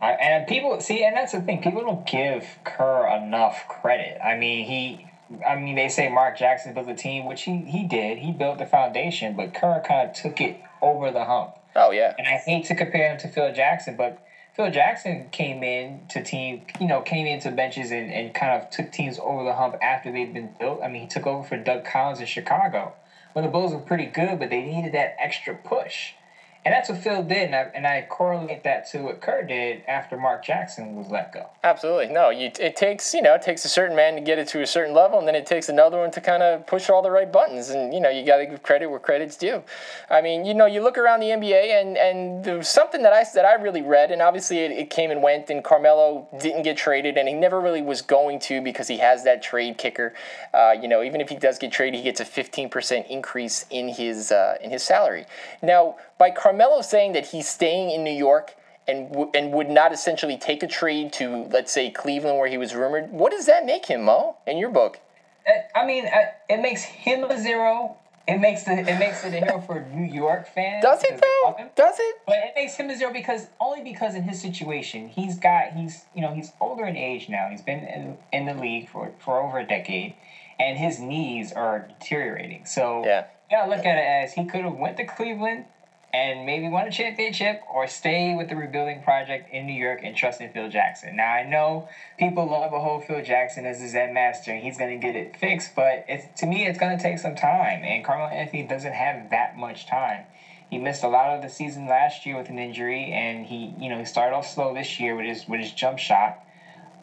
I, and people see, and that's the thing. People don't give Kerr enough credit. I mean, he. I mean, they say Mark Jackson built the team, which he he did. He built the foundation, but Kerr kind of took it over the hump. Oh yeah. And I hate to compare him to Phil Jackson, but Phil Jackson came in to team, you know, came into benches and, and kind of took teams over the hump after they'd been built. I mean, he took over for Doug Collins in Chicago when the Bulls were pretty good, but they needed that extra push. And that's what Phil did, and I, and I correlate that to what Kerr did after Mark Jackson was let go. Absolutely. No, you, it takes, you know, it takes a certain man to get it to a certain level, and then it takes another one to kind of push all the right buttons. And, you know, you got to give credit where credit's due. I mean, you know, you look around the NBA, and, and there was something that I, that I really read, and obviously it, it came and went, and Carmelo didn't get traded, and he never really was going to because he has that trade kicker. Uh, you know, even if he does get traded, he gets a 15% increase in his, uh, in his salary. Now, by Carmelo saying that he's staying in New York, and w- and would not essentially take a trade to let's say Cleveland where he was rumored. What does that make him, Mo? In your book? Uh, I mean, uh, it makes him a zero. It makes the it makes it a hero for New York fans. Does it because they love though? Does it? But it makes him a zero because only because in his situation, he's got he's you know he's older in age now. He's been in, in the league for for over a decade, and his knees are deteriorating. So Yeah. you gotta look at it as he could have went to Cleveland and maybe win a championship, or stay with the rebuilding project in New York and trust in Phil Jackson. Now I know people love a whole Phil Jackson as a Zen master, and he's gonna get it fixed, but it's to me it's gonna take some time, and Carmelo Anthony doesn't have that much time. He missed a lot of the season last year with an injury, and he, you know, he started off slow this year with his with his jump shot,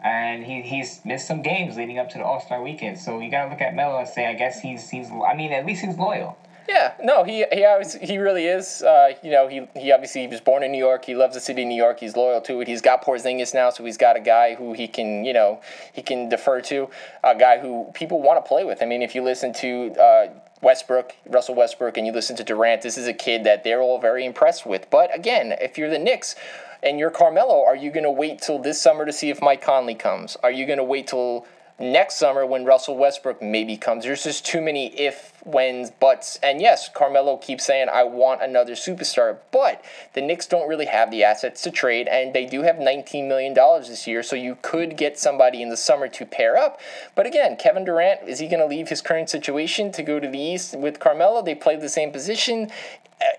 and he he's missed some games leading up to the All Star weekend. So you gotta look at Melo and say, I guess he's he's. I mean, at least he's loyal. Yeah, no, he he always, he really is. Uh, you know, he he obviously he was born in New York. He loves the city of New York. He's loyal to it. He's got Porzingis now, so he's got a guy who he can you know he can defer to, a guy who people want to play with. I mean, if you listen to. Uh, Westbrook, Russell Westbrook, and you listen to Durant, this is a kid that they're all very impressed with. But again, if you're the Knicks and you're Carmelo, are you going to wait till this summer to see if Mike Conley comes? Are you going to wait till next summer when Russell Westbrook maybe comes. There's just too many if, whens, buts. And yes, Carmelo keeps saying, I want another superstar. But the Knicks don't really have the assets to trade, and they do have $19 million this year, so you could get somebody in the summer to pair up. But again, Kevin Durant, is he going to leave his current situation to go to the East with Carmelo? They play the same position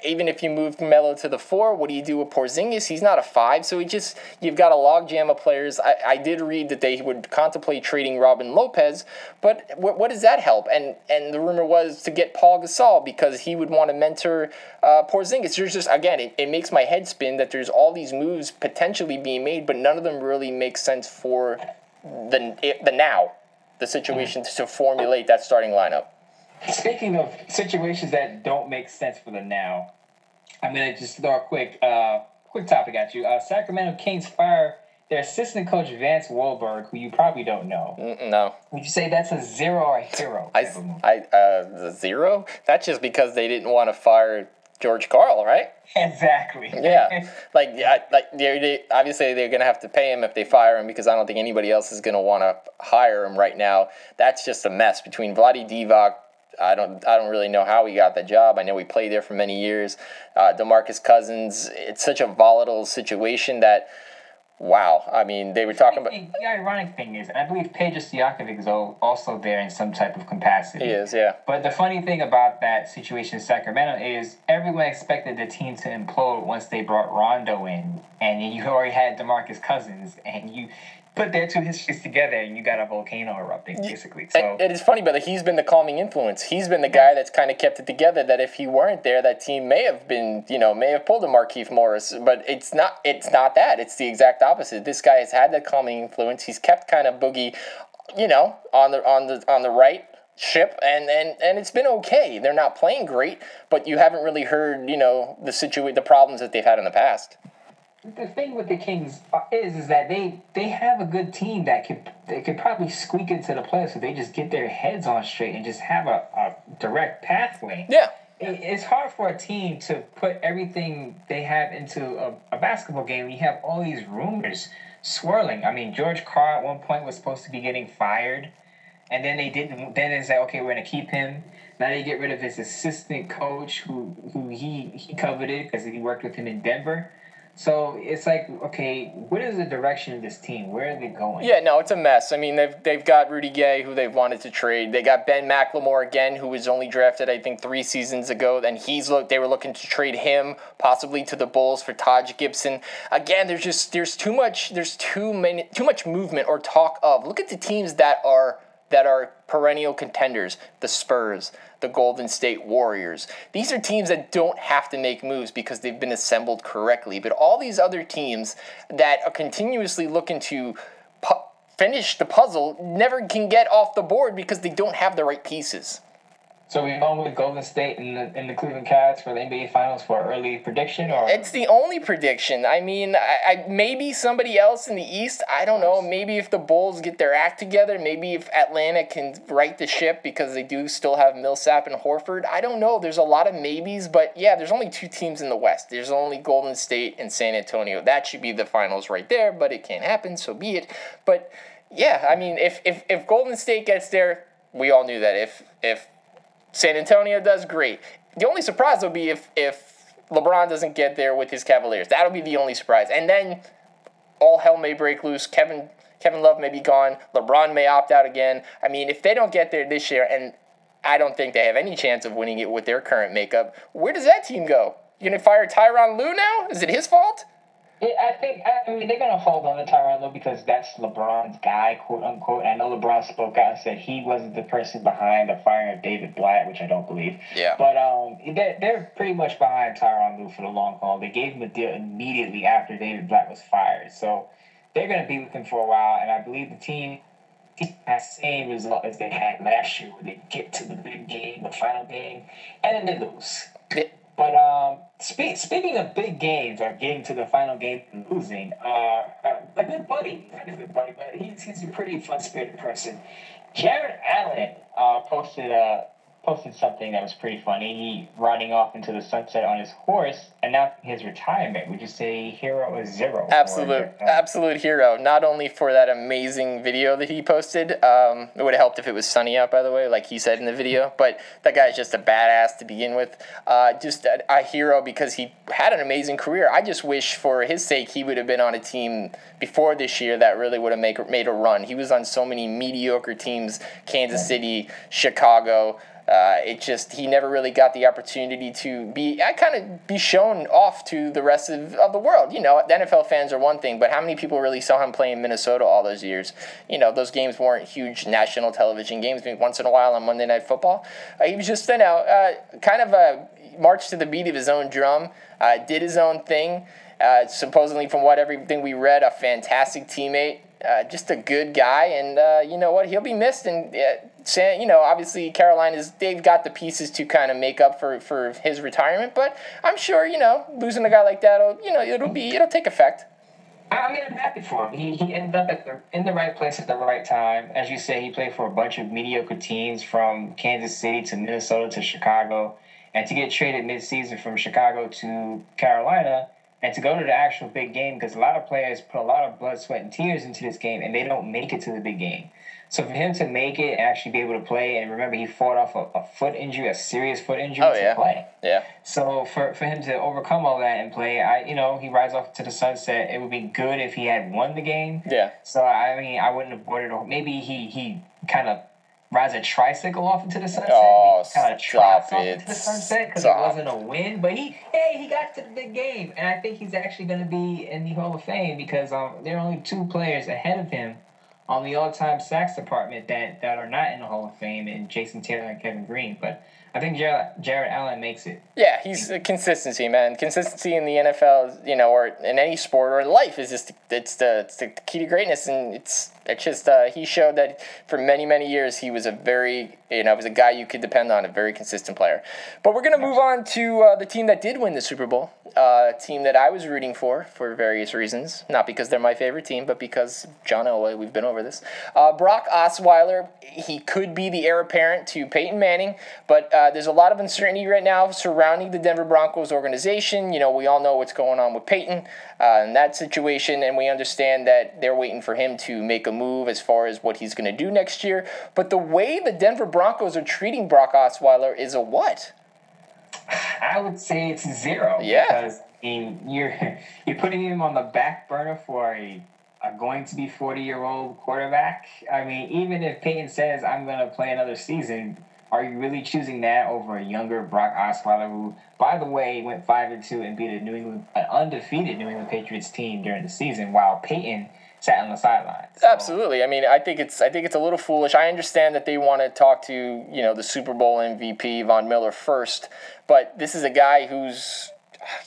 even if you move Melo to the four, what do you do with Porzingis? He's not a five, so he just you've got a logjam of players. I, I did read that they would contemplate trading Robin Lopez, but what, what does that help? And and the rumor was to get Pau Gasol because he would want to mentor uh, Porzingis. There's just again, it, it makes my head spin that there's all these moves potentially being made, but none of them really make sense for the the now, the situation to formulate that starting lineup. Speaking of situations that don't make sense for the now, I'm gonna just throw a quick, uh, quick topic at you. Uh, Sacramento Kings fire their assistant coach Vance Walberg, who you probably don't know. Mm, No, Would you say that's a zero or a hero? I, type of move? I uh, zero. That's just because they didn't want to fire George Karl, right? exactly. Yeah, like yeah, like they, they obviously they're gonna have to pay him if they fire him because I don't think anybody else is gonna want to hire him right now. That's just a mess between Vlade Divac. I don't I don't really know how he got the job. I know he played there for many years. Uh, DeMarcus Cousins. It's such a volatile situation that. Wow, I mean, they were talking about. The ironic thing is, I believe Peja Stojakovic is also there in some type of capacity. He is, yeah. But the funny thing about that situation in Sacramento is everyone expected the team to implode once they brought Rondo in, and you already had DeMarcus Cousins, and you put their two histories together, and you got a volcano erupting, basically. So It- is funny, but he's been the calming influence. He's been the guy that's kind of kept it together. That if he weren't there, that team may have been, you know, may have pulled a Markieff Morris. But it's not. It's not that. It's the exact opposite. This guy has had that calming influence. He's kept kind of Boogie, you know, on the on the on the right ship, and and and it's been okay. They're not playing great, but you haven't really heard, you know, the situa- the problems that they've had in the past. The thing with the Kings is is that they they have a good team that could they could probably squeak into the playoffs if they just get their heads on straight and just have a, a direct pathway. Yeah. It- It's hard for a team to put everything they have into a, a basketball game. You have all these rumors swirling. I mean, George Karl at one point was supposed to be getting fired, and then they didn't. Then they said, okay, we're gonna keep him. Now they get rid of his assistant coach, who who he he coveted because he worked with him in Denver. So it's like, okay, what is the direction of this team? Where are they going? Yeah, no, it's a mess. I mean, they've they've got Rudy Gay, who they've wanted to trade. They got Ben McLemore again, who was only drafted, I think, three seasons ago. Then he's look. They were looking to trade him possibly to the Bulls for Taj Gibson. Again, there's just there's too much there's too many too much movement or talk of. Look at the teams that are that are perennial contenders. The Spurs, the Golden State Warriors. These are teams that don't have to make moves because they've been assembled correctly. But all these other teams that are continuously looking to pu- finish the puzzle never can get off the board because they don't have the right pieces. So we're going with Golden State and the, and the Cleveland Cavs for the NBA Finals for early prediction, or It's the only prediction. I mean, I, I maybe somebody else in the East. I don't know. Maybe if the Bulls get their act together, maybe if Atlanta can right the ship because they do still have Millsap and Horford. I don't know. There's a lot of maybes, but yeah, there's only two teams in the West. There's only Golden State and San Antonio. That should be the finals right there, but it can't happen. So be it. But yeah, I mean, if if if Golden State gets there, we all knew that. If if San Antonio does great. The only surprise will be if if LeBron doesn't get there with his Cavaliers. That'll be the only surprise. And then all hell may break loose. Kevin Kevin Love may be gone. LeBron may opt out again. I mean, if they don't get there this year, and I don't think they have any chance of winning it with their current makeup, where does that team go? You gonna fire Tyronn Lue now? Is it his fault? Yeah, I think I mean they're gonna hold on to Tyronn Lue because that's LeBron's guy, quote unquote. And I know LeBron spoke out and said he wasn't the person behind the firing of David Blatt, which I don't believe. Yeah. But um, they're, they're pretty much behind Tyronn Lue for the long haul. They gave him a deal immediately after David Blatt was fired, so they're gonna be with him for a while. And I believe the team has the same result as they had last year, where they get to the big game, the final game, and then they lose. But um, spe- speaking of big games or getting to the final game and losing, uh, uh, a good buddy, not good buddy, but he's, he's a pretty fun spirited person. Jared Allen uh, posted a posted something that was pretty funny. He riding off into the sunset on his horse, announcing his retirement. Would you say hero is zero? Absolute, Jared Allen? absolute hero. Not only for that amazing video that he posted. Um, it would have helped if it was sunny out, by the way, like he said in the video. But that guy's just a badass to begin with. Uh, just a, a hero because he had an amazing career. I just wish, for his sake, he would have been on a team before this year that really would have make, made a run. He was on so many mediocre teams: Kansas City, Chicago. Uh, it just he never really got the opportunity to be I kind of be shown off to the rest of, of the world. You know, the NFL fans are one thing, but how many people really saw him play in Minnesota all those years? You know, those games weren't huge national television games. Maybe once in a while on Monday Night Football, uh, he was just you know uh, kind of a marched to the beat of his own drum, uh, did his own thing. Uh, supposedly, from what everything we read, a fantastic teammate, uh, just a good guy, and uh, you know what? He'll be missed. And uh, you know, obviously Carolina's they've got the pieces to kind of make up for for his retirement. But I'm sure you know losing a guy like that, will you know, it'll be it'll take effect. I mean, I'm happy for him. He, he ended up at the, in the right place at the right time. As you say, he played for a bunch of mediocre teams from Kansas City to Minnesota to Chicago. And to get traded midseason from Chicago to Carolina and to go to the actual big game, because a lot of players put a lot of blood, sweat, and tears into this game and they don't make it to the big game. So for him to make it and actually be able to play, and remember, he fought off a, a foot injury, a serious foot injury Oh, to yeah. play. Yeah. So for, for him to overcome all that and play, I you know he rides off to the sunset. It would be good if he had won the game. Yeah. So I mean, I wouldn't have boarded. A, maybe he he kind of rides a tricycle off into the sunset. Oh, kind of stop off into the sunset because it wasn't a win. But he hey he got to the big game, and I think he's actually going to be in the Hall of Fame because um there are only two players ahead of him on the all-time sacks department that that are not in the Hall of Fame, and Jason Taylor and Kevin Greene. But I think Jared, Jared Allen makes it. Yeah, he's consistency, man. Consistency in the NFL, you know, or in any sport or in life is just it's the it's the key to greatness, and it's it's just uh, he showed that for many many years he was a very you know was a guy you could depend on, a very consistent player. But we're gonna move on to uh, the team that did win the Super Bowl, uh, a team that I was rooting for for various reasons, not because they're my favorite team, but because John Elway. We've been over this. Uh, Brock Osweiler, he could be the heir apparent to Peyton Manning, but uh, there's a lot of uncertainty right now surrounding the Denver Broncos organization. You know, we all know what's going on with Peyton uh, in that situation, and we understand that they're waiting for him to make a move as far as what he's going to do next year. But the way the Denver Broncos are treating Brock Osweiler is a what? I would say it's zero. Yeah. Because I mean, you're you're putting him on the back burner for a, a going to be forty year old quarterback. I mean, even if Peyton says I'm going to play another season, are you really choosing that over a younger Brock Osweiler, who, by the way, went five and two and beat a New England, an undefeated New England Patriots team during the season, while Peyton sat on the sidelines. So- Absolutely. I mean, I think it's I think it's a little foolish. I understand that they want to talk to you know the Super Bowl MVP Von Miller first, but this is a guy who's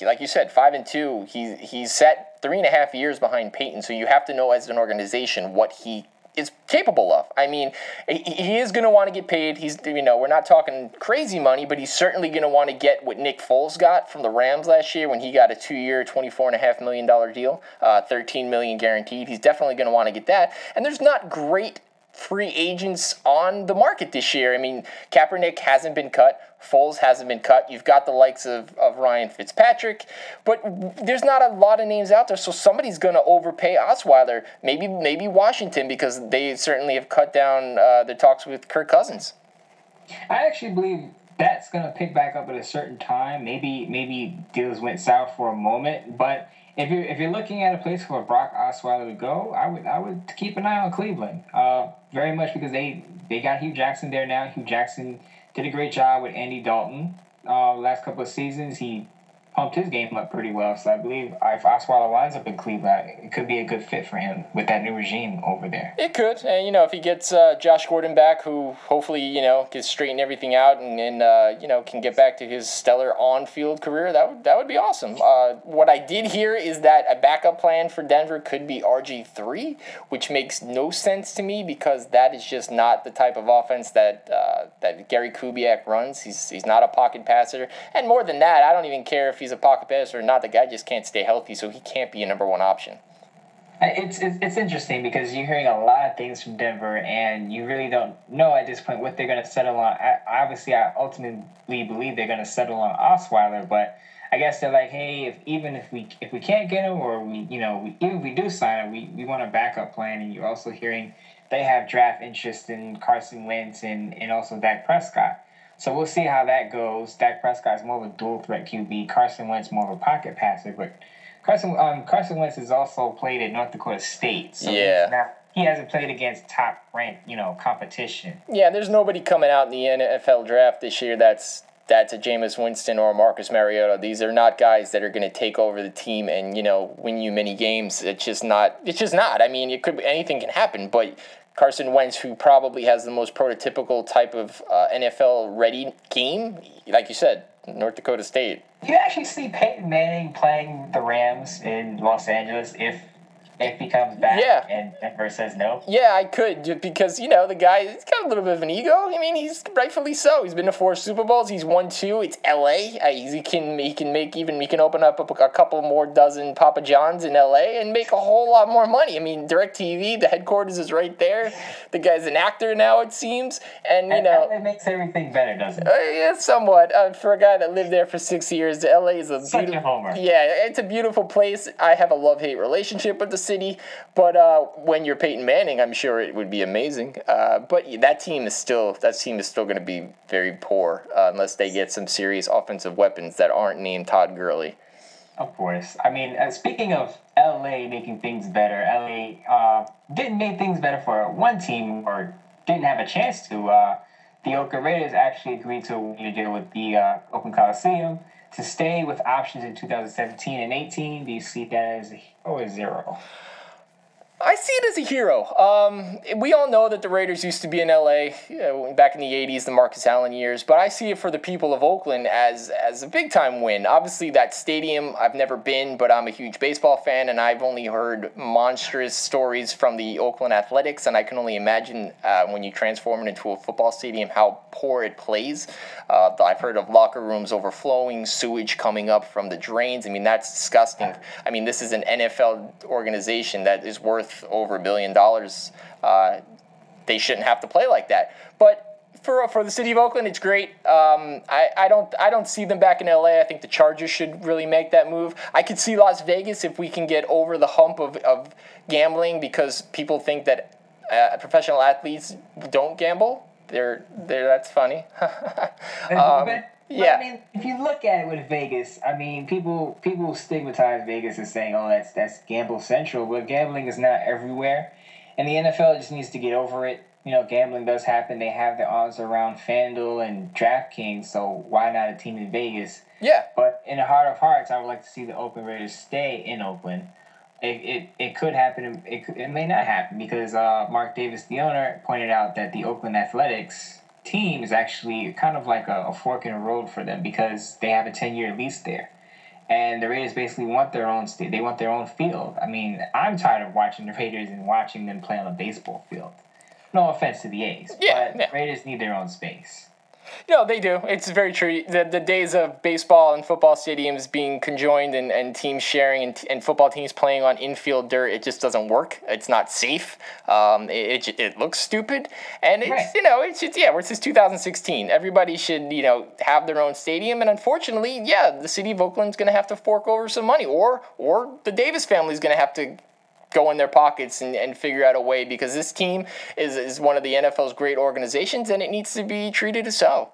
like you said, five and two. He he's set three and a half years behind Peyton, so you have to know as an organization what he is capable of. I mean, he, is going to want to get paid. He's you know we're not talking crazy money, but he's certainly going to want to get what Nick Foles got from the Rams last year when he got a two-year, twenty-four and a half million dollar deal, uh, thirteen million guaranteed. He's definitely going to want to get that. And there's not great free agents on the market this year. I mean, Kaepernick hasn't been cut. Foles hasn't been cut. You've got the likes of, of Ryan Fitzpatrick, but there's not a lot of names out there, so somebody's going to overpay Osweiler. Maybe maybe Washington because they certainly have cut down uh, their talks with Kirk Cousins. I actually believe that's gonna pick back up at a certain time. Maybe maybe deals went south for a moment, but if you're if you're looking at a place for Brock Osweiler to go, I would I would keep an eye on Cleveland. Uh, very much because they they got Hue Jackson there now. Hue Jackson did a great job with Andy Dalton. Uh, last couple of seasons, he pumped his game up pretty well. So I believe if Osweiler winds up in Cleveland, it could be a good fit for him with that new regime over there. It could, and you know, if he gets uh, Josh Gordon back, who hopefully you know can straighten everything out and, and uh, you know can get back to his stellar on-field career, that would that would be awesome. Uh, what I did hear is that a backup plan for Denver could be RG three, which makes no sense to me because that is just not the type of offense that uh, that Gary Kubiak runs. He's he's not a pocket passer, and more than that, I don't even care if he's a pocket passer or not. The guy just can't stay healthy, so he can't be a number one option. Uh, it's, it's, it's interesting because you're hearing a lot of things from Denver, and you really don't know at this point what they're going to settle on. I, obviously, I ultimately believe they're going to settle on Osweiler, but I guess they're like, hey, if even if we if we can't get him, or we you know we, even if we do sign him, we, we want a backup plan. And you're also hearing they have draft interest in Carson Wentz and and also Dak Prescott. So we'll see how that goes. Dak Prescott is more of a dual threat QB. Carson Wentz more of a pocket passer, but Carson um, Carson Wentz has also played at North Dakota State. So Yeah. Now, he hasn't played against top ranked, you know, competition. Yeah, there's nobody coming out in the NFL draft this year that's that's a Jameis Winston or a Marcus Mariota. These are not guys that are going to take over the team and you know win you many games. It's just not. It's just not. I mean, it could anything can happen, but. Carson Wentz, who probably has the most prototypical type of uh, NFL ready game, like you said, North Dakota State. You actually see Peyton Manning playing the Rams in Los Angeles if if he comes back Yeah. and Denver says no. Yeah, I could because you know the guy. He's got a little bit of an ego. I mean, he's rightfully so. He's been to four Super Bowls. He's won two. It's L.A. Uh, he can he can make even he can open up a, a couple more dozen Papa Johns in L.A. and make a whole lot more money. I mean, Directv, the headquarters is right there. The guy's an actor now, it seems, and you And know. it makes everything better, doesn't it? Uh, yeah, somewhat. Uh, for a guy that lived there for six years, LA is a Such a beautiful. homer. Yeah, it's a beautiful place. I have a love hate relationship with the city, but uh, when you're Peyton Manning, I'm sure it would be amazing. Uh, but that team is still that team is still going to be very poor uh, unless they get some serious offensive weapons that aren't named Todd Gurley. Of course. I mean, uh, speaking of LA making things better, LA uh, didn't make things better for one team or didn't have a chance to. Uh, the Oakland Raiders actually agreed to a deal with the Oakland Coliseum to stay with options in 2017 and 18. Do you see that as a, or a zero? I see it as a hero. Um, we all know that the Raiders used to be in LA uh, back in the '80s, the Marcus Allen years. But I see it for the people of Oakland as as a big time win. Obviously, that stadium I've never been, but I'm a huge baseball fan, and I've only heard monstrous stories from the Oakland Athletics, and I can only imagine uh, when you transform it into a football stadium how poor it plays. Uh, I've heard of locker rooms overflowing, sewage coming up from the drains. I mean, that's disgusting. I mean, this is an NFL organization that is worth over a billion dollars. Uh, they shouldn't have to play like that. But for for the city of Oakland, it's great. Um, I, I don't I don't see them back in LA. I think the Chargers should really make that move. I could see Las Vegas if we can get over the hump of, of gambling because people think that uh, professional athletes don't gamble. They're, they're that's funny. Um, but, yeah. I mean, if you look at it with Vegas, I mean, people people stigmatize Vegas as saying, "Oh, that's that's gamble central," but gambling is not everywhere, and the NFL just needs to get over it. You know, gambling does happen. They have their odds around FanDuel and DraftKings, so why not a team in Vegas? yeah. But in the heart of hearts, I would like to see the Oakland Raiders stay in Oakland. It, it, it could happen. It, it may not happen because uh, Mark Davis, the owner, pointed out that the Oakland Athletics team is actually kind of like a, a fork in the road for them because they have a 10 year lease there. And the Raiders basically want their own state. They want their own field. I mean, I'm tired of watching the Raiders and watching them play on a baseball field. No offense to the A's, Yeah, but yeah. Raiders need their own space. No, they do. It's very true. The, the days of baseball and football stadiums being conjoined and, and teams sharing and, and football teams playing on infield dirt, it just doesn't work. It's not safe. Um, it, it, it looks stupid. And it's, Right. you know, it's just, yeah, we're since 2016. Everybody should, you know, have their own stadium. And unfortunately, yeah, the city of Oakland's going to have to fork over some money or, or the Davis family's going to have to go in their pockets and, and figure out a way because this team is, is one of the NFL's great organizations and it needs to be treated as so.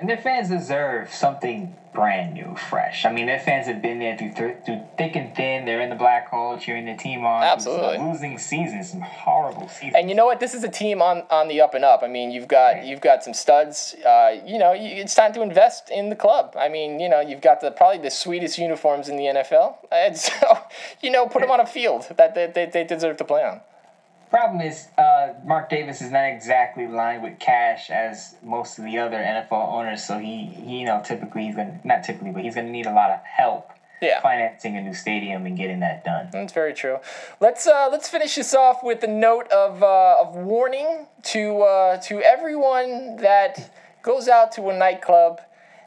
And their fans deserve something brand new, fresh. I mean, their fans have been there through, th- through thick and thin. They're in the black hole cheering their team on. Absolutely. Some losing seasons, some horrible seasons. And you know what? This is a team on, on the up and up. I mean, you've got you've got some studs. Uh, you know, you, it's time to invest in the club. I mean, you know, you've got the probably the sweetest uniforms in the NFL, and so you know, put them on a field that they, they, they deserve to play on. Problem is, uh, Mark Davis is not exactly lined with cash as most of the other NFL owners. So he, he you know, typically he's gonna not typically, but he's gonna need a lot of help Yeah. financing a new stadium and getting that done. That's very true. Let's uh, let's finish this off with a note of, uh, of warning to uh, to everyone that goes out to a nightclub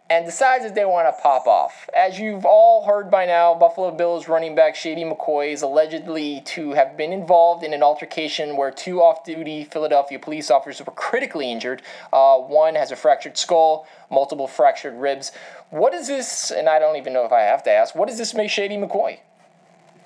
and decides that they want to pop off. As you've all heard by now, Buffalo Bills running back Shady McCoy is allegedly to have been involved in an altercation where two off-duty Philadelphia police officers were critically injured. Uh, one has a fractured skull, multiple fractured ribs. What is this? And I don't even know if I have to ask. What does this make Shady McCoy?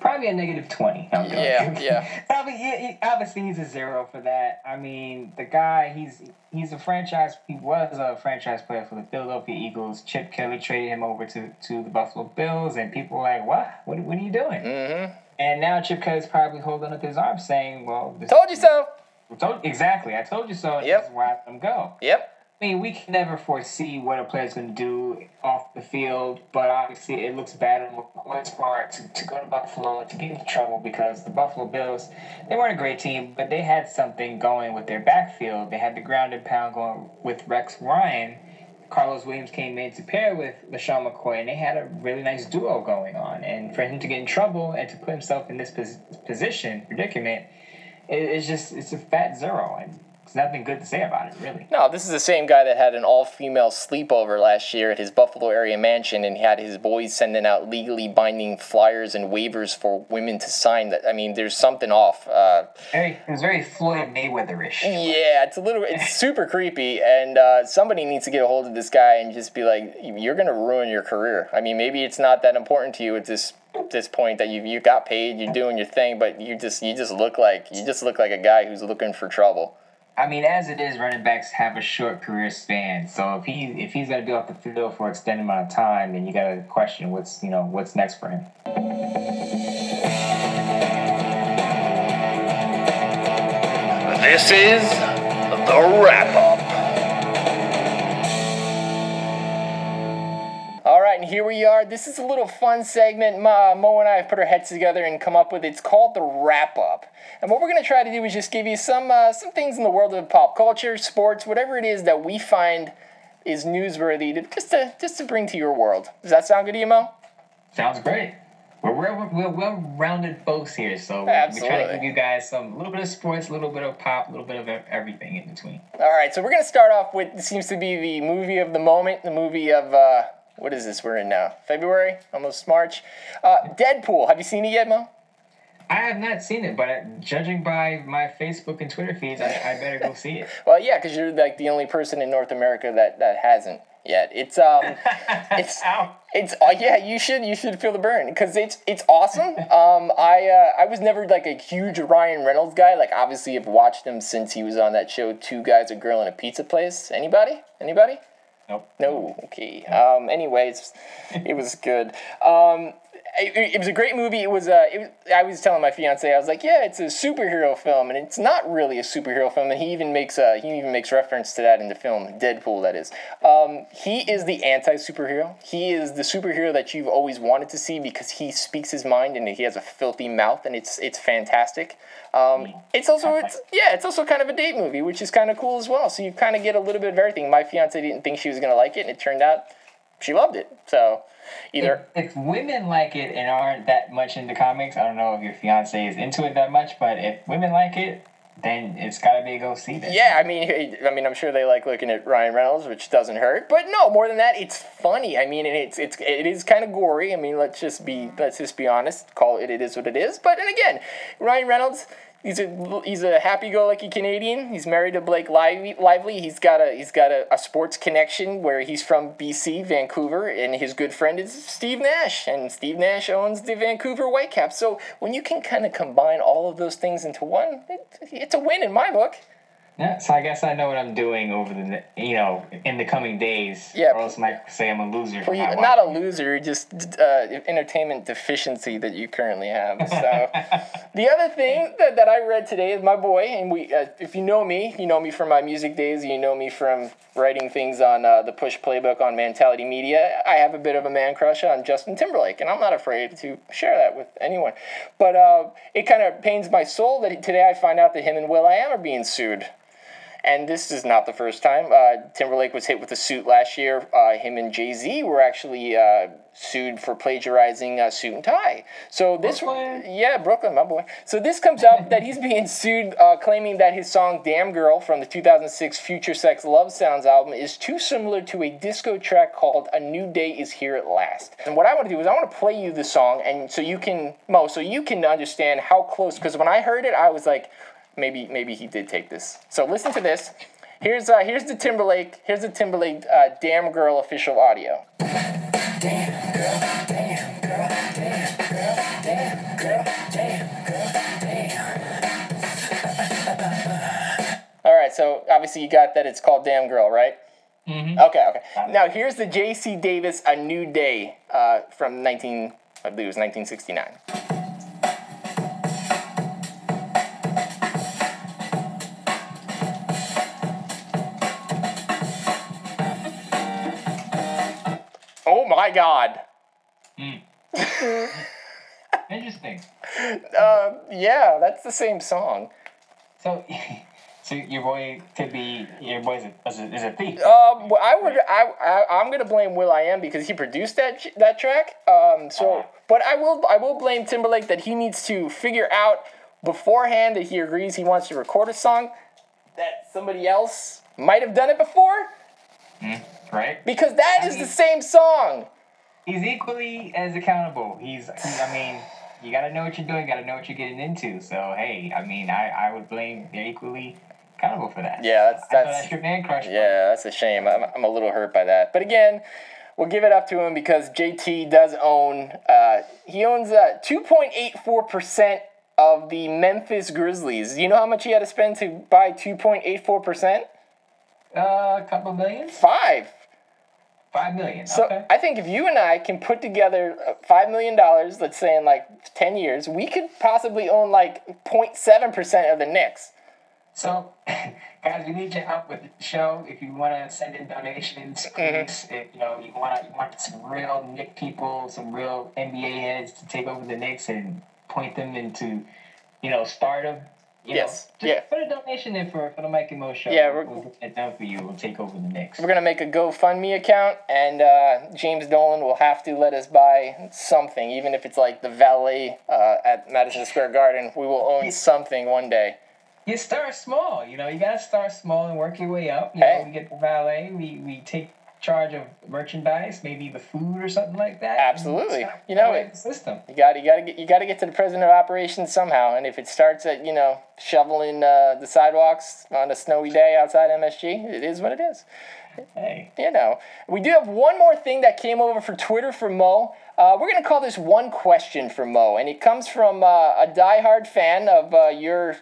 Probably a negative twenty. I'm joking. Yeah, yeah. Probably, he- obviously he's a zero for that. I mean, the guy, he's he's a franchise. He was a franchise player for the Philadelphia Eagles. Chip Kelly traded him over to, to the Buffalo Bills, and people were like, "What? What, what are you doing?" Mm-hmm. And now Chip Kelly's probably holding up his arm saying, "Well, this, Told you so. Told, exactly. I told you so. Yep. This is why I let him go." Yep. I mean, we can never foresee what a player's going to do off the field, but obviously it looks bad on McCoy's part to, to go to Buffalo to get into trouble because the Buffalo Bills, they weren't a great team, but they had something going with their backfield. They had the ground and pound going with Rex Ryan. Karlos Williams came in to pair with LeSean McCoy, and they had a really nice duo going on. And for him to get in trouble and to put himself in this pos- position, predicament, it, it's just, it's a fat zero. And there's nothing good to say about it, really. No, this is the same guy that had an all-female sleepover last year at his Buffalo area mansion, and he had his boys sending out legally binding flyers and waivers for women to sign. That I mean, there's something off. Uh, Very, it was very Floyd Mayweather-ish. yeah, it's a little, it's super creepy, and uh, somebody needs to get a hold of this guy and just be like, "You're gonna ruin your career." I mean, maybe it's not that important to you at this this point that you you got paid, you're doing your thing, but you just you just look like you just look like a guy who's looking for trouble. I mean, as it is, running backs have a short career span. So if he if he's gonna be off the field for an extended amount of time, then you gotta question what's you know what's next for him. This is the wrap up. Here we are. This is a little fun segment. Ma, Mo and I have put our heads together and come up with. It's called the wrap up. And what we're going to try to do is just give you some uh, some things in the world of pop culture, sports, whatever it is that we find is newsworthy, to, just to just to bring to your world. Does that sound good to you, Mo? Sounds great. We're we're, we're well-rounded folks here, so we're try to give you guys some a little bit of sports, a little bit of pop, a little bit of everything in between. All right, so we're going to start off with seems to be the movie of the moment, the movie of uh, what is this we're in now? February, almost March. Uh, Deadpool. Have you seen it yet, Mo? I have not seen it, but judging by my Facebook and Twitter feeds, I, I better go see it. Well, yeah, because you're like the only person in North America that that hasn't yet. It's um, it's Ow. it's uh, yeah. You should you should feel the burn because it's it's awesome. Um, I uh, I was never like a huge Ryan Reynolds guy. Like obviously, I've watched him since he was on that show, Two Guys, a Girl, in a Pizza Place. Anybody? Anybody? Nope. No. Okay. Um. Anyways, it was good. Um. It, it was a great movie. It was. Uh. It was, I was telling my fiance, I was like, yeah, it's a superhero film, and it's not really a superhero film. And he even makes a he even makes reference to that in the film Deadpool. That is. Um. He is the anti superhero. He is the superhero that you've always wanted to see because he speaks his mind and he has a filthy mouth, and it's it's fantastic. Um, it's also it's yeah, it's also kind of a date movie, which is kind of cool as well. So you kind of get a little bit of everything. My fiance didn't think she was gonna like it, and it turned out she loved it. So either If, if women like it and aren't that much into comics, I don't know if your fiance is into it that much, but if women like it, then it's gotta be a go see then. yeah, I mean, I mean, I'm sure they like looking at Ryan Reynolds, which doesn't hurt. But no, more than that, it's funny. I mean, and it's it's it is kind of gory. I mean, let's just be let's just be honest. Call it it is what it is. But and again, Ryan Reynolds. He's a he's a happy-go-lucky Canadian. He's married to Blake Lively. He's got a he's got a, a sports connection where he's from BC, Vancouver, and his good friend is Steve Nash, and Steve Nash owns the Vancouver Whitecaps. So when you can kind of combine all of those things into one, it, it's a win in my book. Yeah, so I guess I know what I'm doing over the you know in the coming days. Yeah. Or else might say I'm a loser. for Well, you, not not a loser, just uh, entertainment deficiency that you currently have. So, the other thing that, that I read today is my boy, and we, uh, if you know me, you know me from my music days, you know me from writing things on uh, the Push Playbook on Mentality Media. I have a bit of a man crush on Justin Timberlake, and I'm not afraid to share that with anyone. But uh, it kind of pains my soul that today I find out that him and will.i.am are being sued. And this is not the first time. Uh, Timberlake was hit with a suit last year. Uh, him and Jay Z were actually uh, sued for plagiarizing uh, suit and tie. So this, Brooklyn. yeah, Brooklyn, my boy. So this comes up that he's being sued, uh, claiming that his song "Damn Girl" from the 2006 Future Sex Love Sounds album is too similar to a disco track called "A New Day Is Here at Last." And what I want to do is I want to play you the song, and so you can, Mo, so you can understand how close. Because when I heard it, I was like maybe maybe he did take this. So listen to this. Here's uh, here's the Timberlake. Here's the Timberlake uh, "Damn Girl" official audio. Dam girl. All right, so obviously you got that it's called "Damn Girl," right? Mhm. Okay, okay. Now here's the J.C. Davis "A New Day" uh, from 19, I believe it was 1969. My God! Interesting. Uh, yeah, that's the same song. So, so your boy could be your boy is a, is a thief. Um, well, I would. I, I I'm gonna blame will.i.am because he produced that that track. Um, so, but I will I will blame Timberlake that he needs to figure out beforehand that he agrees he wants to record a song that somebody else might have done it before right? because that is the same song. He's equally as accountable. He's, I mean, you gotta know what you're doing, gotta know what you're getting into. So, hey, I mean, I, I would blame you're equally accountable for that. Yeah, that's- I that's- that's your man crush. Yeah, that's a shame. I'm, I'm a little hurt by that. But again, we'll give it up to him because JT does own. Uh, he owns uh, 2.84 percent of the Memphis Grizzlies. Do you know how much he had to spend to buy 2.84 percent? Uh, a couple million? Five. Five million. So okay. I think if you and I can put together uh, five million dollars, let's say in like ten years, we could possibly own like 0.7 percent of the Knicks. So, guys, we need your help with the show. If you want to send in donations, Mm-hmm. please. If you know you want you want some real Knick people, some real NBA heads to take over the Knicks and point them into, you know, stardom. You Yes, Know, yeah. Put a donation in for for the Mike and Mo show. Yeah, we're- we'll get it done for you. We'll take over the Knicks. We're gonna make a GoFundMe account, and uh, James Dolan will have to let us buy something, even if it's like the valet uh, at Madison Square Garden. We will own something one day. You start small, you know. You gotta start small and work your way up. You Hey. know, we get the valet. We we take charge of merchandise, maybe the food or something like that. Absolutely. You know it. system. You got you got to get you got to get to the president of operations somehow, and if it starts at you know shoveling uh, the sidewalks on a snowy day outside MSG, it is what it is. Hey. you know, we do have one more thing that came over for Twitter from Mo. Uh, we're gonna call this one question for Mo, and it comes from uh, a diehard fan of uh, your.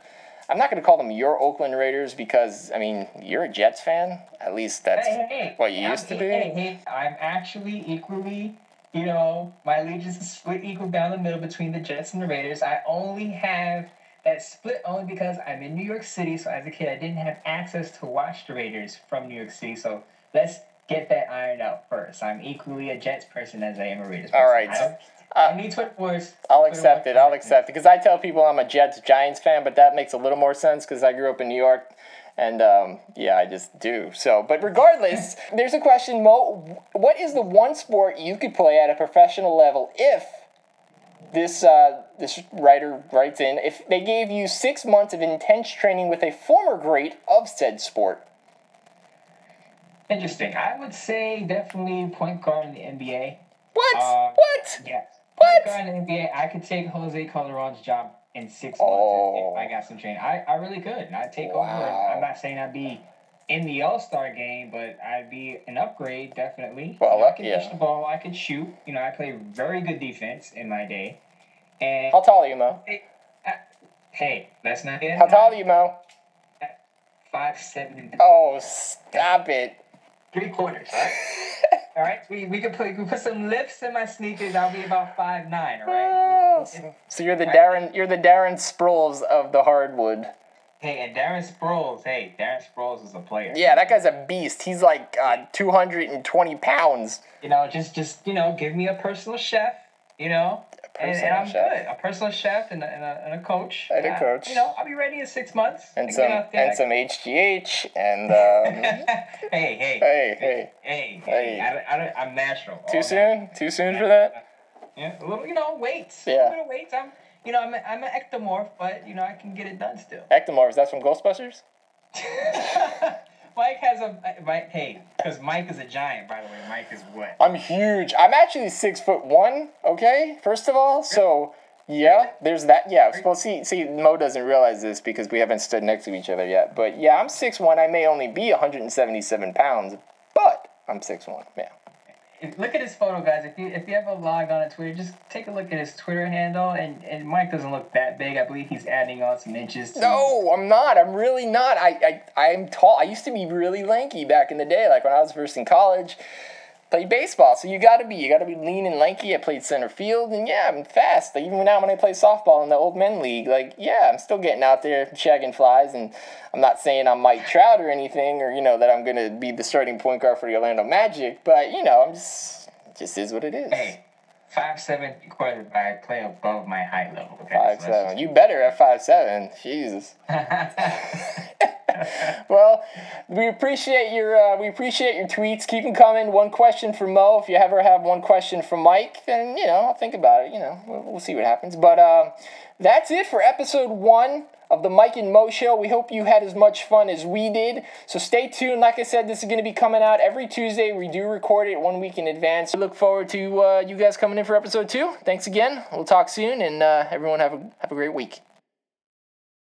I'm not gonna call them your Oakland Raiders because I mean you're a Jets fan. At least that's Hey, hey, what you I'm- used to be. Hey, I'm actually equally, you know, my allegiance is split equal down the middle between the Jets and the Raiders. I only have that split only because I'm in New York City. So as a kid, I didn't have access to watch the Raiders from New York City. So let's get that ironed out first. I'm equally a Jets person as I am a Raiders person. All right. Uh, I need Twitter wars. I'll accept it. I'll accept it because I tell people I'm a Jets Giants fan, but that makes a little more sense because I grew up in New York, and um, yeah, I just do. So, but regardless, there's a question, Mo. What is the one sport you could play at a professional level if this uh, this writer writes in if they gave you six months of intense training with a former great of said sport? Interesting. I would say definitely point guard in the NBA. What? Uh, what? Yeah. What? In the NBA, I could take Jose Calderon's job in six months Oh. if, if I got some training. I, I really could. And I'd take over. I'm not saying I'd be in the All Star game, but I'd be an upgrade definitely. Well, You know, I uh, could yeah. the ball. I could shoot. You know, I played very good defense in my day. And How tall are you, Mo? hey, let's not it. How tall are you, Mo? Five seven. Oh, stop it. three quarters. all right, we we can put we put some lifts in my sneakers. I'll be about five nine. All right. Oh, So you're the Darren, you're the Darren Sproles of the hardwood. Hey, and Darren Sproles. Hey, Darren Sproles is a player. Yeah, that guy's a beast. He's like uh, 220 pounds. You know, just just you know, give me a personal chef. You know, and, and I'm chef. good. A personal chef and a, and a, and a coach. And a coach. You know, I'll be ready in six months. And some and some HGH and um, hey, hey, hey hey. hey, hey, Hey. I, I don't, I'm natural. Too soon? Too soon for that? Yeah, a little, you know, weights. A Yeah. little bit of weights. I'm, you know, I'm, a, I'm an ectomorph, but you know, I can get it done still. Ectomorphs. That's from Ghostbusters. Mike has a uh, Mike. Hey, because Mike is a giant, by the way. Mike is what? I'm huge. I'm actually six foot one. Okay, first of all, so yeah, there's that. Yeah, well, see, see, Mo doesn't realize this because we haven't stood next to each other yet. But yeah, I'm six one. I may only be 177 pounds, but I'm six one. Yeah. If, look at his photo, guys. If you if you ever log on to Twitter, just take a look at his Twitter handle. And, and Mike doesn't look that big. I believe he's adding on some inches. No, I'm not. I'm really not. I, I, I'm tall. I used to be really lanky back in the day, like when I was first in college. Played baseball, so you gotta be. You gotta be lean and lanky. I played center field, and yeah, I'm fast. Like, even now when I play softball in the old men league, like yeah, I'm still getting out there shagging flies. And I'm not saying I'm Mike Trout or anything, or you know that I'm gonna be the starting point guard for the Orlando Magic. But you know, I'm just, it just is what it is. Hey, five seven quarterback. I play above my height level. Okay, Five so seven. You better at five seven. Jesus. well, we appreciate your uh, we appreciate your tweets. Keep them coming. One question for Mo. If you ever have one question for Mike, then you know I'll think about it. You know we'll, we'll see what happens. But um, that's it for episode one of the Mike and Mo show. We hope you had as much fun as we did. So stay tuned. Like I said, this is going to be coming out every Tuesday. We do record it one week in advance. We look forward to uh, you guys coming in for episode two. Thanks again. We'll talk soon, and uh, everyone have a have a great week.